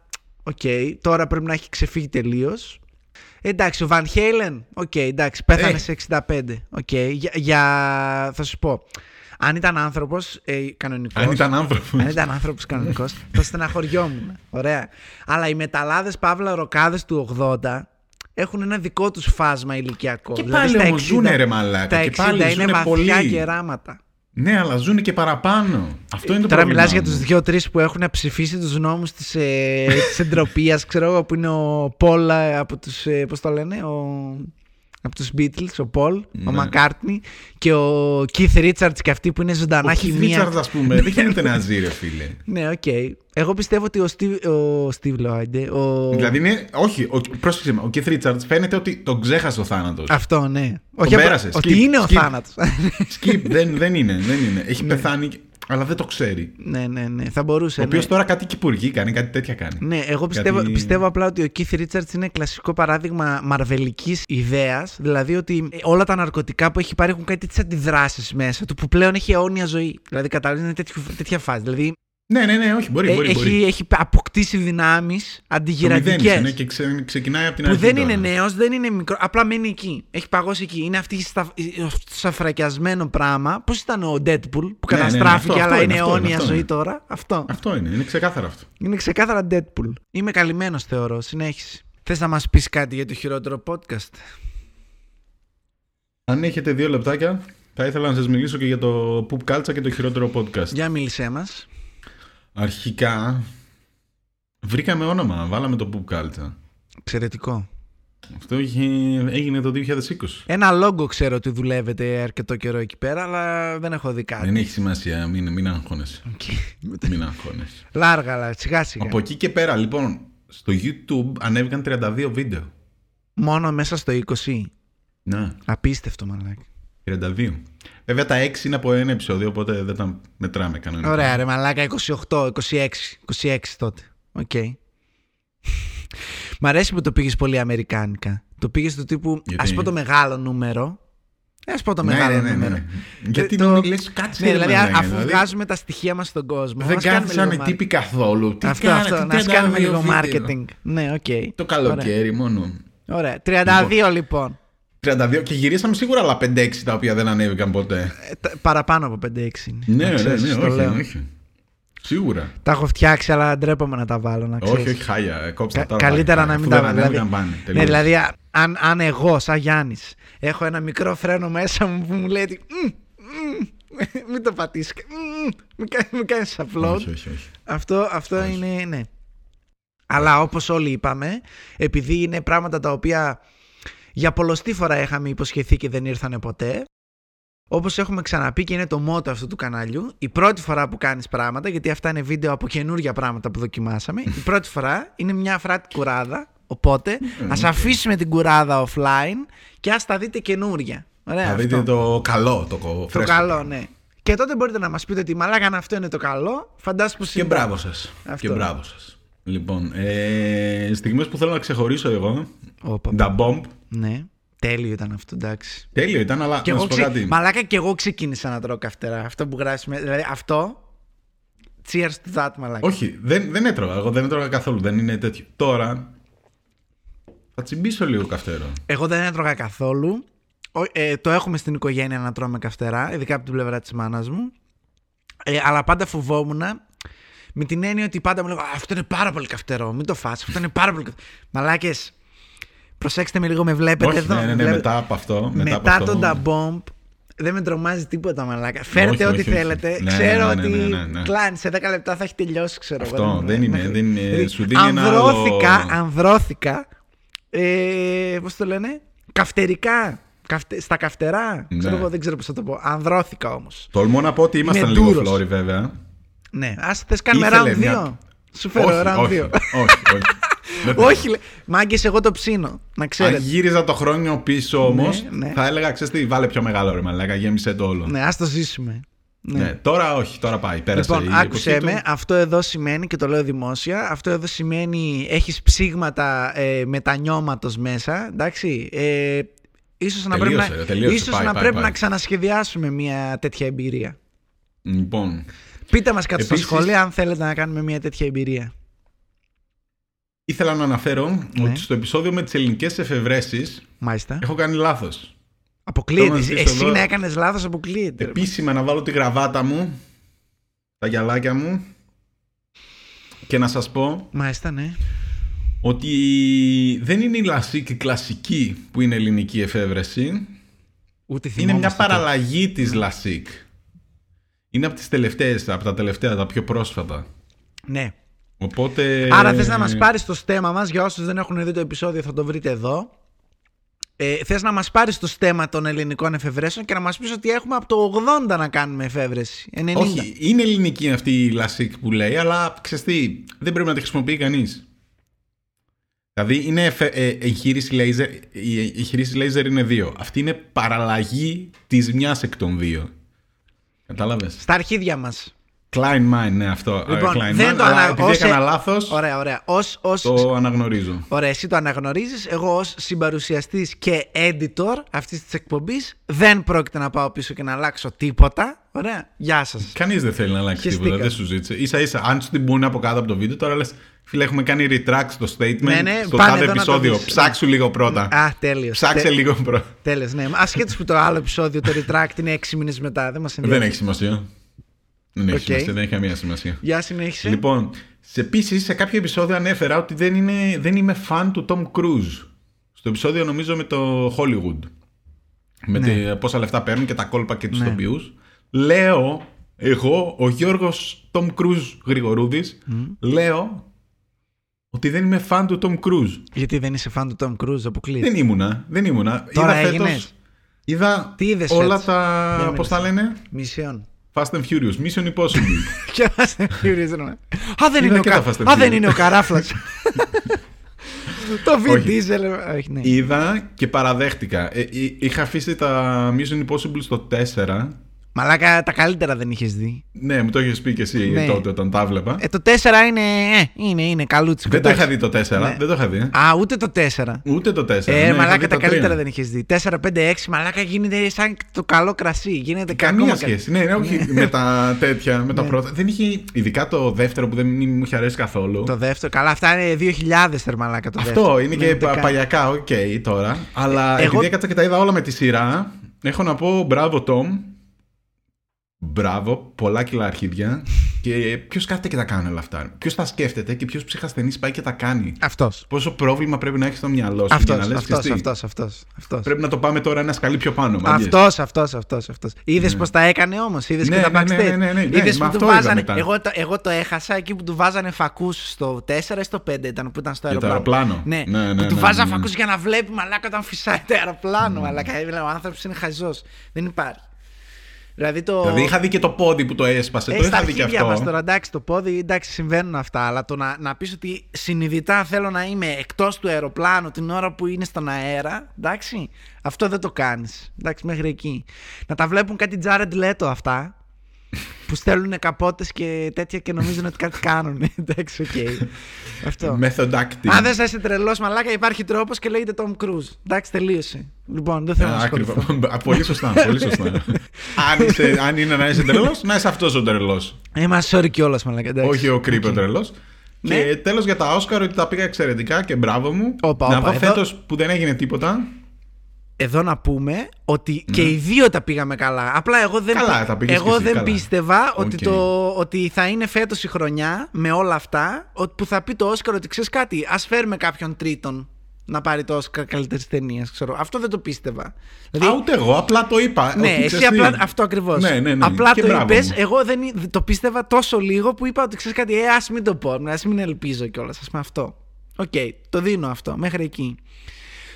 οκ, τώρα πρέπει να έχει ξεφύγει τελείως. Εντάξει, ο Βαν Χέιλεν, οκ, εντάξει, πέθανε Ε. σε 65. Οκ, για, για, θα σου πω, αν ήταν άνθρωπος ε, κανονικός, Αν ήταν άνθρωπος. αν ήταν άνθρωπος κανονικός, θα στεναχωριόμουν. Ωραία. Αλλά οι μεταλλάδες παύλα ροκάδες του 80 έχουν ένα δικό τους φάσμα ηλικιακό. Και Δηλαδή πάλι στα όμως 60 ζουνε, ρε μαλάκα, Τα 60 και πάλι είναι ζουνε βαθιά πολύ. γεράματα. Ναι, αλλά ζουν και παραπάνω. Αυτό είναι το Τώρα πρόβλημα. μιλάς για μου. τους δύο-τρεις που έχουν ψηφίσει τους νόμους της ε, της εντροπίας, ξέρω εγώ, που είναι ο Πολ ε, από τους. Ε, Πώς το λένε, ο, από τους Beatles, ο Πολ, ο Ναι. Μακάρτνι και ο Keith Richards και αυτοί που είναι ζωντανά Ο Keith χημεία. Richards, ας πούμε, δεν γίνεται να ζει, ρε φίλε. Ναι, οκ. Εγώ πιστεύω ότι ο Steve, ο Steve Lloyd, ο... Δηλαδή είναι. Όχι, ο, πρόσεξε με. Ο Keith Richards φαίνεται ότι τον ξέχασε ο θάνατος. Αυτό, ναι. Όχι, πέρασε, απλά- skip, ότι είναι ο skip. θάνατος. Skip, δεν, δεν είναι. Δεν είναι. Έχει πεθάνει, αλλά δεν το ξέρει. ναι, ναι, ναι. Θα μπορούσε. Ο οποίος ναι. τώρα κάτι κυπουργεί κάνει, κάτι τέτοια κάνει. Ναι, εγώ πιστεύω, Γιατί- πιστεύω απλά ότι ο Keith Richards είναι κλασικό παράδειγμα μαρβελικής ιδέας. Δηλαδή ότι όλα τα ναρκωτικά που έχει πάρει έχουν κάτι τέτοιες αντιδράσεις μέσα του που πλέον έχει αιώνια ζωή. Δηλαδή καταλαβαίνει είναι τέτοιο- τέτοια φάση. Δηλαδή Ναι, ναι, ναι, όχι, μπορεί. ε, μπορεί, έχει, μπορεί. έχει αποκτήσει δυνάμεις Το αντιγυραντικέ. μηδένισε, ναι, και ξε- ξεκινάει από την Που αρχή. δεν τώρα. είναι νέος, δεν είναι μικρό. Απλά μένει εκεί. Έχει παγώσει εκεί. Είναι αυτή η στα- το σαφρακιασμένο πράγμα. Πώς ήταν ο Deadpool που Ναι, ναι, ναι, καταστράφηκε, αυτό, αλλά αυτό είναι είναι, αυτό αιώνια είναι, αυτό ζωή είναι. τώρα. Αυτό. Αυτό είναι, είναι ξεκάθαρο αυτό. Είναι ξεκάθαρα Deadpool. Είμαι καλυμμένος, θεωρώ. Συνέχιση. Θες να μας πεις κάτι για το χειρότερο podcast; Αν έχετε δύο λεπτάκια, θα ήθελα να σας μιλήσω και για το Poop Culture και το χειρότερο podcast. Για μίλησέ μας. Αρχικά, βρήκαμε όνομα, βάλαμε το Poop Culture. Εξαιρετικό. Αυτό είχε, έγινε το 2020. Ένα λόγο ξέρω ότι δουλεύετε αρκετό καιρό εκεί πέρα, αλλά δεν έχω δει κάτι. Δεν έχει σημασία, μην, μην αγχώνεσαι. Οκ. μην αγχώνεσαι. Λάργα, αλλά σιγά σιγά. Από εκεί και πέρα, λοιπόν, στο YouTube ανέβηκαν 32 βίντεο. Μόνο μέσα στο 20. Ναι, Απίστευτο, μαλάκι. 32. Βέβαια τα 6 είναι από ένα επεισόδιο, οπότε δεν τα μετράμε κανονικά. Ωραία, ρε μαλάκα, 28, 26. 26 τότε. Οκ. Μ' αρέσει που το πήγες πολύ αμερικάνικα. Το πήγες του τύπου. Γιατί; Ας πω το μεγάλο νούμερο. Ας πω το Ναι, μεγάλο ναι, ναι, ναι, νούμερο. ναι. Γιατί το- να μην λες κάτσε Ναι, ρε δηλαδή, μαλάκα, αφού δηλαδή. βγάζουμε τα στοιχεία μας στον κόσμο. Δεν ας κάνουμε κάθισαν λίγο οι τύποι καθόλου. Τι Αυτό, κάνατε, αυτό. τι Να κάνουμε 32 λίγο βίντεο; marketing. Ναι, οκ. Το καλοκαίρι μόνο. Ωραία. 32 λοιπόν. 32 και γυρίσαμε σίγουρα άλλα 5-6 τα οποία δεν ανέβηκαν ποτέ. Ε, τα- παραπάνω από 5-6 είναι. Ναι, Να ναι, ξέρεις, ναι, το όχι, λέω. όχι. Σίγουρα. Τα έχω φτιάξει, αλλά ντρέπομαι να τα βάλω. Να ξέρεις. Όχι, όχι, χάλια. ε, Κόψτε Κα- τα τώρα. καλύτερα πάλι, να μην αφού τα δεν δηλαδή, ανέβηκαν πάνε. ναι, τελείωσε. δηλαδή, α- αν, αν εγώ, σαν Γιάννης, έχω ένα μικρό φρένο μέσα μου που μου λέει ότι. «Μμ, μμ, Μην το πατήσεις. Μην κάνεις upload. Όχι, όχι, όχι. Αυτό, αυτό Όχι. είναι, ναι. Αλλά όπως όλοι είπαμε, επειδή είναι πράγματα τα οποία για πολλωστή φορά είχαμε υποσχεθεί και δεν ήρθανε ποτέ, όπως έχουμε ξαναπεί και είναι το μότο αυτού του καναλιού, η πρώτη φορά που κάνεις πράγματα, γιατί αυτά είναι βίντεο από καινούργια πράγματα που δοκιμάσαμε, η πρώτη φορά είναι μια φράτη κουράδα, οπότε ας αφήσουμε την κουράδα offline και ας τα δείτε καινούργια. Ωραία, Θα αυτό. δείτε το καλό, το, Το φρέσκο. καλό, ναι. Και τότε μπορείτε να μας πείτε ότι μαλάκα αν αυτό είναι το καλό, φαντάσου πως Και είναι. μπράβο σας. Αυτό. Και μπράβο σας. Λοιπόν, ε, στιγμές που θέλω να ξεχωρίσω εγώ. Όπα, Da Bomb. Ναι. Τέλειο ήταν αυτό, εντάξει. Τέλειο ήταν, αλλά Και να εγώ σου πω ξε... κάτι. Μαλάκα και εγώ ξεκίνησα να τρώω καυτερά. Αυτό που γράφεις με... Δηλαδή αυτό. Cheers to that, μαλάκα. Όχι, δεν, δεν έτρωγα. Εγώ δεν έτρωγα καθόλου. Δεν είναι τέτοιο. Τώρα θα τσιμπήσω λίγο καυτέρο. Εγώ δεν έτρωγα καθόλου. Ο- ε, το έχουμε στην οικογένεια να τρώμε καυτερά, ειδικά από την πλευρά της μάνας μου. Ε, αλλά πάντα φοβόμουν με την έννοια ότι πάντα μου λέγανε «Α, Αυτό είναι πάρα πολύ καυτερό. Μην το φας. Αυτό είναι πάρα πολύ καυτερό. Μαλάκες, προσέξτε με λίγο, με βλέπετε Όχι, εδώ. ναι, ναι, ναι, Βλέπετε- μετά από αυτό. Μετά, Μετά, από αυτό, τον Da Bomb δεν με τρομάζει τίποτα μαλάκα. Φέρτε Όχι, ό,τι όχι, όχι. θέλετε. Ναι, ξέρω ναι, ναι, ότι ναι, ναι, ναι. κλάνει σε 10 λεπτά θα έχει τελειώσει, ξέρω Αυτό, εγώ. δεν είναι, μέχρι- δεν είναι. Δηλαδή, Σου δίνει ένα ανδρώθηκα, άλλο- ανδρώθηκα. Ε, Πώς το λένε, καυτερικά. Καυτε, στα καυτερά. Ναι. Ξέρω εγώ, δεν ξέρω πώς θα το πω. Ανδρώθηκα όμως. Τολμώ να πω ότι ήμασταν Είμαι λίγο ντούρος. φλόροι, βέβαια. Ναι, ας θες κάνουμε Ήθελε round 2. μια- Σου φέρω όχι, round όχι, 2. όχι, όχι. Δεν θα- όχι, μάγκες, εγώ το ψήνω. Να Αν ξέρετε. γύριζα το χρόνιο πίσω όμως, ναι. θα έλεγα, ξέρεις τι, βάλε πιο μεγάλο ρε μαλάκα, γέμισε το όλο. Ναι, ας το ζήσουμε. Ναι, τώρα όχι, τώρα πάει. Πέρασε Λοιπόν, η άκουσέ εποχή με, του. αυτό εδώ σημαίνει και το λέω δημόσια. Αυτό εδώ σημαίνει έχεις ψήγματα ε, μετανιώματος μέσα. Εντάξει. Ε, ίσως να πρέπει, Τελείωσε, να, ρε, τελείωσε. ίσως Πάει, να, πάει, πρέπει πάει. να ξανασχεδιάσουμε μια τέτοια εμπειρία. Λοιπόν, Πείτε μας κάτω Επίσης- στα σχόλια αν θέλετε να κάνουμε μια τέτοια εμπειρία. ήθελα να αναφέρω Ναι. ότι στο επεισόδιο με τις ελληνικές εφευρέσεις Μάλιστα. έχω κάνει λάθος. Αποκλείεται. το να ζήσω Εσύ εδώ. να έκανες λάθος, αποκλείεται. ρε. Επίσημα να βάλω τη γραβάτα μου, τα γυαλάκια μου και να σας πω Μάλιστα, ναι. ότι δεν είναι η λασίκ κλασική που είναι ελληνική εφεύρεση. Ούτε Είναι μια θυμόμαστε τώρα. παραλλαγή της λασίκ. Είναι από τις τελευταίες, από τα τελευταία, τα πιο πρόσφατα. Ναι. Οπότε... Άρα θες να μας πάρεις το στέμα μας, για όσους δεν έχουν δει το επεισόδιο θα το βρείτε εδώ. Ε, θες να μας πάρεις το στέμα των ελληνικών εφευρέσεων και να μας πεις ότι έχουμε από το 80 να κάνουμε εφεύρεση. 90. Όχι, είναι ελληνική αυτή η λασίκ που λέει, αλλά ξέρεις τι, δεν πρέπει να τη χρησιμοποιεί κανείς. Δηλαδή είναι εφε- ε, εγχείρηση λέιζερ, η εγχείρηση λέιζερ είναι δύο. Αυτή είναι παραλλαγή της μιας εκ των δύο. Κατάλαβες. Στα αρχίδια μας. Klein mind, ναι αυτό. Λοιπόν, ε, Klein δεν mind, το αλλά ανα- επειδή ως- έκανα λάθος, Ωραία, ωραία. Ως, ως... το αναγνωρίζω. Ωραία, εσύ το αναγνωρίζεις. Εγώ ως συμπαρουσιαστής και editor αυτής της εκπομπής δεν πρόκειται να πάω πίσω και να αλλάξω τίποτα. Ωραία, γεια σας. Κανείς δεν θέλει να αλλάξει Χεστήκα. τίποτα, δεν σου ζήτησε. σα ίσα, αν σου την πούνε από κάτω από το βίντεο, τώρα λες, φίλε, έχουμε κάνει retract στο statement. Ναι, ναι, στο πάνε τάδε εδώ να το επεισόδιο. δεις. Ψάξου λίγο πρώτα. Α, τέλειος. Ψάξε Τε- λίγο πρώτα. Τέλος, ναι. Ασχέτως που το άλλο επεισόδιο, το retract είναι 6 μήνες μετά. Δεν μας Δεν ενδιαφέρει. έχει σημασία. Δεν έχει Οκ. σημασία, δεν έχει καμία σημασία. Για συνέχισε. Λοιπόν, σε, επίσης, σε κάποιο επεισόδιο ανέφερα ότι δεν, είναι, δεν είμαι φαν του Tom Cruise. Στο επεισόδιο νομίζω με το Hollywood. Με Ναι. τη- πόσα λεφτά παίρνουν και τα κόλπα και τους Ναι. ηθοποιούς. Λέω, εγώ, ο Γιώργος Tom Cruise Γρηγορούδης, λέω ότι δεν είμαι φαν του Tom Cruise. Γιατί δεν είσαι φαν του Tom Cruise, αποκλείεται. Δεν ήμουνα, δεν ήμουνα. Τώρα είδα φέτος- έγινες; Είδα Τι είδες όλα φέτος; Για τα, να πώς τα λένε, Μισιόν. Fast and Furious, Mission Impossible. Και Fast and Furious, ναι. Α, δεν Είδα είναι ο, και κα... τα Fast and Α, δεν Furious. είναι ο καράφλας. το Vin Όχι. Diesel. ε, Όχι, ναι. Είδα και παραδέχτηκα. Ε, εί- είχα αφήσει τα Mission Impossible στο 4. Μαλάκα, τα καλύτερα δεν είχες δει. Ναι, μου το έχεις πει και εσύ Ναι. τότε όταν τα βλέπα. Ε, το 4 είναι. Ε, είναι, είναι καλούτσικο. δεν το εντάξει. είχα δει το 4. Ναι. Δεν το είχα δει. Α, ούτε το 4. Ούτε το 4. Ε, ναι, είχα μαλάκα δει τα το καλύτερα 3. δεν είχες δει. 4, 5, 6, μαλάκα γίνεται σαν το καλό κρασί. Γίνεται Καμία ακόμα σχέση. Ναι, ναι, όχι με τα τέτοια, με τα πρώτα. Δεν είχε. Ειδικά το δεύτερο που δεν μου είχε αρέσει καθόλου. Το δεύτερο. Καλά, αυτά είναι 2000 θερμαλάκα το δεύτερο. Αυτό είναι Ναι, και δεν πα- κα- παλιακά, οκ, τώρα. Αλλά Εγώ- επειδή έκατσα και τα είδα όλα με τη σειρά, έχω να πω μπράβο, Tom. Μπράβο, πολλά κιλά αρχίδια. Και ποιος κάθεται και τα κάνει όλα αυτά; Ποιος τα σκέφτεται και ποιος ψυχασθενής πάει και τα κάνει; Αυτός. Πόσο πρόβλημα πρέπει να έχει στο μυαλό σου Αυτός, για να λες αυτός, «Ξέρεις τι, αυτός, αυτός, αυτός. Πρέπει να το πάμε τώρα ένα σκαλί πιο πάνω. μάγκες». Αυτός, αυτός, αυτός. αυτός. Είδες πώς τα έκανε όμως, είδες Ναι, και τα ναι, ναι, backstage. ναι, ναι, ναι, ναι, Είδες μα που του αυτό είδα βάζανε. μετά. Εγώ, το, εγώ το έχασα εκεί που του βάζανε φακούς στο 4 ή στο 5 ήταν που ήταν στο Για το αεροπλάνο. αεροπλάνο. Ναι, Ναι, ναι, που του ναι, βάζανε ναι, ναι. φακούς για να βλέπει μαλάκα όταν φυσάει το αεροπλάνο. Μαλάκα, έβλεπε ο άνθρωπος είναι χαζός. Δεν υπάρχει. Δηλαδή το. Δηλαδή είχα δει και το πόδι που το έσπασε. Ε, το στα είχα δει και αρχίδια αυτό. μας τώρα, εντάξει, το πόδι, εντάξει, συμβαίνουν αυτά. Αλλά το να, να πεις ότι συνειδητά θέλω να είμαι εκτός του αεροπλάνου την ώρα που είναι στον αέρα, εντάξει, αυτό δεν το κάνεις. Εντάξει, μέχρι εκεί. Να τα βλέπουν κάτι Jared Leto αυτά, που στέλνουν καπότες και τέτοια και νομίζουν ότι κάτι κάνουν. εντάξει, οκ. αυτό. Method acting. Αν δεν θα είσαι τρελός μαλάκα, υπάρχει τρόπος και λέγεται Tom Cruise. Εντάξει, τελείωσε. Λοιπόν, δεν θέλω να ασχοληθώ. Ακριβώς. Α, Πολύ σωστά. Πολύ σωστά. αν, είσαι, αν είναι να είσαι τρελός, να είσαι αυτός ο τρελός. Είμαστε sorry κιόλας μαλάκα, εντάξει. Όχι ο creepy Οκ. τρελός. Ναι. Και τέλος για τα Όσκαρ ότι τα πήγα εξαιρετικά και μπράβο μου. Όπα, να όπα, δω εδώ- φέτος που δεν έγινε τίποτα. Εδώ να πούμε ότι και οι δύο τα πήγαμε καλά. Απλά εγώ δεν, Ναι. Καλά, τα πήγες εγώ και εσύ, δεν καλά. πίστευα ότι, Οκ. το, ότι θα είναι φέτος η χρονιά με όλα αυτά ότι που θα πει το Όσκαρ ότι ξέρεις κάτι, ας φέρουμε κάποιον τρίτον να πάρει το Όσκαρ καλύτερης ταινίας. Αυτό δεν το πίστευα. Δηλαδή, Α, ούτε εγώ, απλά το είπα. ναι, ότι εσύ ξέρεις τι. απλά αυτό ακριβώς. Ναι, ναι, ναι. Απλά Και το μπράβο είπες. μου. Εγώ δεν εί- το πίστευα τόσο λίγο που είπα ότι ξέρεις κάτι, ε, ας μην το πω, ας μην ελπίζω κιόλας. Ας πούμε αυτό. Οκ, το δίνω αυτό μέχρι εκεί.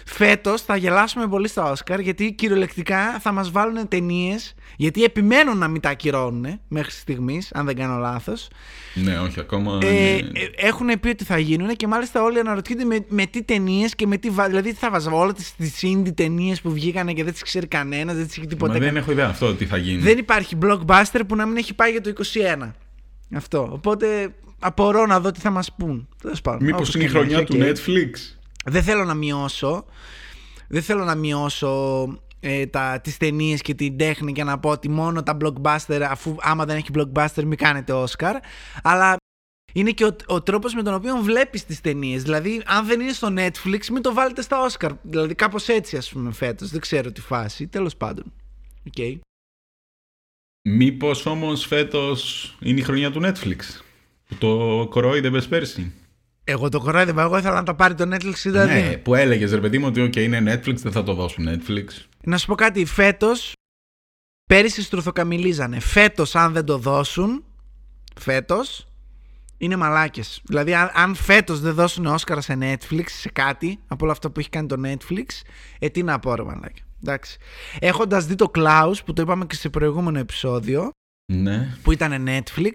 Φέτος θα γελάσουμε πολύ στα Όσκαρ γιατί κυριολεκτικά θα μας βάλουν ταινίες. Γιατί επιμένουν να μην τα ακυρώνουν μέχρι στιγμής, αν δεν κάνω λάθος. Ναι, όχι, ακόμα. Ε, ναι. ε, έχουν πει ότι θα γίνουν και μάλιστα όλοι αναρωτιούνται με, με τι ταινίες και με τι. βα- Δηλαδή τι θα βάζα όλα τις indie ταινίες που βγήκανε και δεν τις ξέρει κανένας, δεν τις έχει Μα τίποτα. δεν έχω ιδέα αυτό τι θα γίνει. Δεν υπάρχει blockbuster που να μην έχει πάει για το 21. Αυτό. Οπότε απορώ να δω τι θα μας πουν. Τέλος πάντων, Μήπως όπως είναι η και να χρονιά έχει, του οκ. Netflix; Δεν θέλω να μειώσω. Δεν θέλω να μειώσω ε, τα, τις ταινίες και την τέχνη και να πω ότι μόνο τα blockbuster αφού άμα δεν έχει blockbuster μην κάνετε Oscar αλλά είναι και ο, ο τρόπος με τον οποίο βλέπεις τις ταινίες. δηλαδή αν δεν είναι στο Netflix μην το βάλετε στα Oscar δηλαδή κάπως έτσι ας πούμε φέτος δεν ξέρω τι φάση τέλος πάντων okay. Μήπως όμως φέτος είναι η χρονιά του Netflix. Που το κορόιδευες πέρσι; Εγώ το κορόιδευα, εγώ ήθελα να το πάρει το Netflix δηλαδή. Ναι, που έλεγες ρε παιδί μου ότι okay, είναι Netflix, δεν θα το δώσουν Netflix. Να σου πω κάτι, φέτος πέρυσι στρουθοκαμιλίζανε. Φέτος αν δεν το δώσουν, φέτος είναι μαλάκες. Δηλαδή αν, αν φέτος δεν δώσουν Όσκαρα σε Netflix, σε κάτι, από όλα αυτά που έχει κάνει το Netflix, ε τι να πω ρε μαλάκια. Εντάξει. Έχοντας δει το Klaus που το είπαμε και σε προηγούμενο επεισόδιο, Ναι. που ήταν Netflix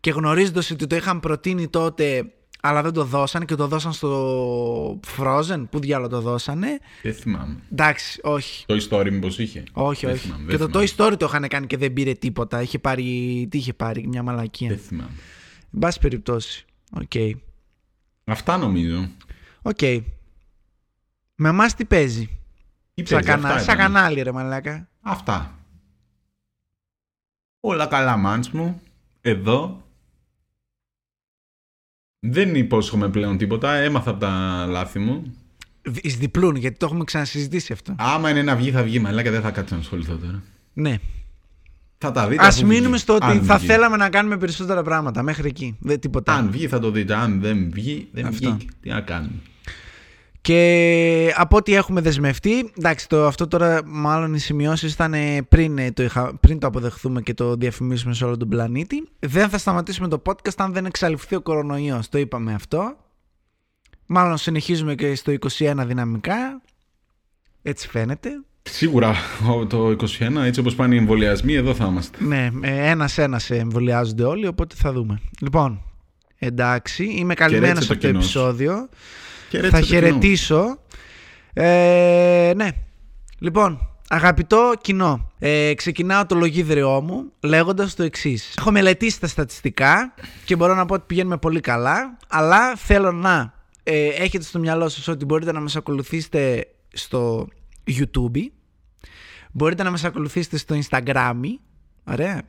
και γνωρίζοντας ότι το είχαν προτείνει τότε αλλά δεν το δώσαν και το δώσαν στο Frozen, που διάλογο το δώσανε; Δεν θυμάμαι. Εντάξει, όχι. Το story μήπως είχε; Όχι, Δεν όχι. θυμάμαι, και δεν το Toy θυμάμαι. Story το είχαν κάνει και δεν πήρε τίποτα. Είχε πάρει. Τι είχε πάρει, μια μαλακία. Δεν θυμάμαι. Εν πάση περιπτώσει. Οκ. Αυτά νομίζω. Οκ. Με εμάς τι παίζει; Τι Σαν, παίζει, κανα... αυτά σαν ήταν. κανάλι, ρε μαλάκα. Αυτά. Όλα καλά, μάντς μου. Εδώ. Δεν υπόσχομαι πλέον τίποτα. Έμαθα από τα λάθη μου. Εις διπλούν, γιατί το έχουμε ξανασυζητήσει αυτό. Άμα είναι να βγει, θα βγει. Μαλάκα δεν θα κάτσω να ασχοληθώ τώρα. Ναι. Θα τα δείτε. Α αφού μείνουμε βγει. στο ότι Αν θα βγει. θέλαμε να κάνουμε περισσότερα πράγματα. Μέχρι εκεί. Δεν τίποτα. Αν βγει, θα το δείτε. Αν δεν βγει, δεν Αυτό. βγει. Τι να κάνουμε. Και από ό,τι έχουμε δεσμευτεί, εντάξει, το, αυτό τώρα μάλλον οι σημειώσεις ήταν ε, πριν, ε, το είχα, πριν το αποδεχθούμε και το διαφημίσουμε σε όλο τον πλανήτη. Δεν θα σταματήσουμε το podcast αν δεν εξαλειφθεί ο κορονοϊός. Το είπαμε αυτό. Μάλλον συνεχίζουμε και στο 21 δυναμικά. Έτσι φαίνεται. Σίγουρα ο- το 21, έτσι όπως πάνε οι εμβολιασμοί, εδώ θα είμαστε. Ναι, ένας-ένας εμβολιάζονται όλοι, οπότε θα δούμε. Λοιπόν, εντάξει, είμαι καλυμμένος το από το κοινό σου. επεισόδιο. Και θα χαιρετήσω. Ε, ναι. Λοιπόν, αγαπητό κοινό, ε, ξεκινάω το λογίδριό μου λέγοντας το εξής. Έχω μελετήσει τα στατιστικά και μπορώ να πω ότι πηγαίνουμε πολύ καλά, αλλά θέλω να ε, έχετε στο μυαλό σας ότι μπορείτε να μας ακολουθήσετε στο YouTube, μπορείτε να μας ακολουθήσετε στο Instagram, ωραία.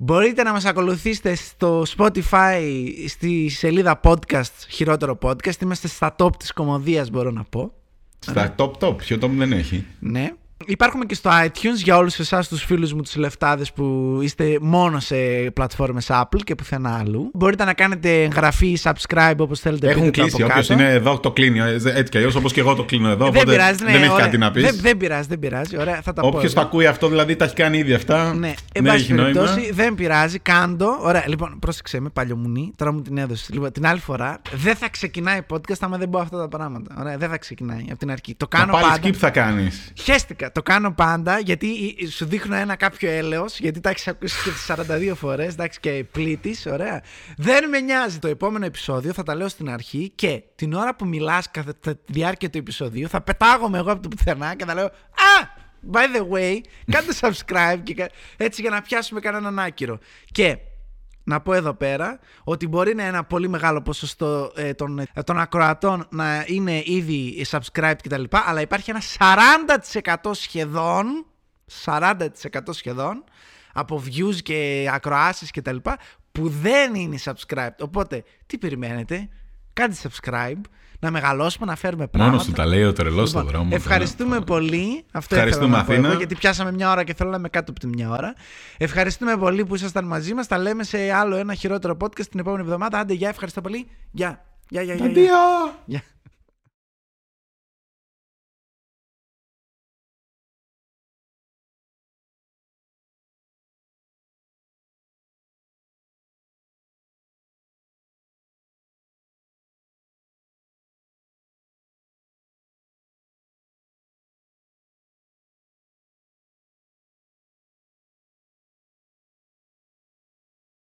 Μπορείτε να μας ακολουθήσετε στο Spotify στη σελίδα podcast, χειρότερο podcast. Είμαστε στα top της κομμωδίας μπορώ να πω. Στα top top, ποιο top δεν έχει. Ναι. Υπάρχουμε και στο iTunes για όλους εσάς τους φίλους μου τους λεφτάδες που είστε μόνο σε πλατφόρμες Apple και πουθενά αλλού. Μπορείτε να κάνετε εγγραφή, subscribe όπως θέλετε. Έχουν πείτε το κλείσει. από Όποιος κάτω. είναι εδώ το κλείνει. ε, Έτσι κι αλλιώς όπως και εγώ το κλείνω εδώ. Δεν Οπότε πειράζει, ναι, δεν έχει ωραία. κάτι να πεις. Δεν, δεν πειράζει, δεν πειράζει. Ωραία, θα τα πω. Όποιος εγώ. το ακούει αυτό δηλαδή τα έχει κάνει ήδη αυτά. Ναι, εν δεν πάση έχει νόημα. περιπτώσει, δεν πειράζει, κάντο. Ωραία, λοιπόν, πρόσεξε με, παλιομουνή, τώρα μου την έδωσες. Λοιπόν, την άλλη φορά δεν θα ξεκινάει podcast άμα δεν πω αυτά τα πράγματα. Ωραία, δεν θα ξεκινάει από την αρχή. Το Μα κάνω πάλι πάντα. skip θα κάνεις. Χαίστηκα. Το κάνω πάντα γιατί σου δείχνω ένα κάποιο έλεος γιατί τα έχεις ακούσει και τις 42 φορές. Εντάξει και πλήτης. Ωραία. Δεν με νοιάζει το επόμενο επεισόδιο. Θα τα λέω στην αρχή και την ώρα που μιλάς κατά τη διάρκεια του επεισοδίου θα πετάγομαι εγώ από το πουθενά και θα λέω Α! By the way, κάντε subscribe και κα- έτσι για να πιάσουμε κανέναν άκυρο. Και να πω εδώ πέρα ότι μπορεί να είναι ένα πολύ μεγάλο ποσοστό ε, των, ε, των ακροατών να είναι ήδη subscribed κτλ. Αλλά υπάρχει ένα 40% σχεδόν, 40% σχεδόν από views και ακροάσεις κτλ. που δεν είναι subscribed. Οπότε, τι περιμένετε, κάντε subscribe, να μεγαλώσουμε, να φέρουμε πράγματα. Μόνο του τα λέει ο τρελός στον Λοιπόν, δρόμο. Ευχαριστούμε τώρα. πολύ. Αυτό Ευχαριστούμε, ήθελα να πω Αθήνα. εγώ, γιατί πιάσαμε μια ώρα και θέλω να είμαι κάτω από τη μια ώρα. Ευχαριστούμε πολύ που ήσασταν μαζί μας. Τα λέμε σε άλλο ένα χειρότερο podcast την επόμενη εβδομάδα. Άντε, γεια, ευχαριστώ πολύ. Γεια. Γεια, γεια, γεια. γεια. Αντίο! Γεια.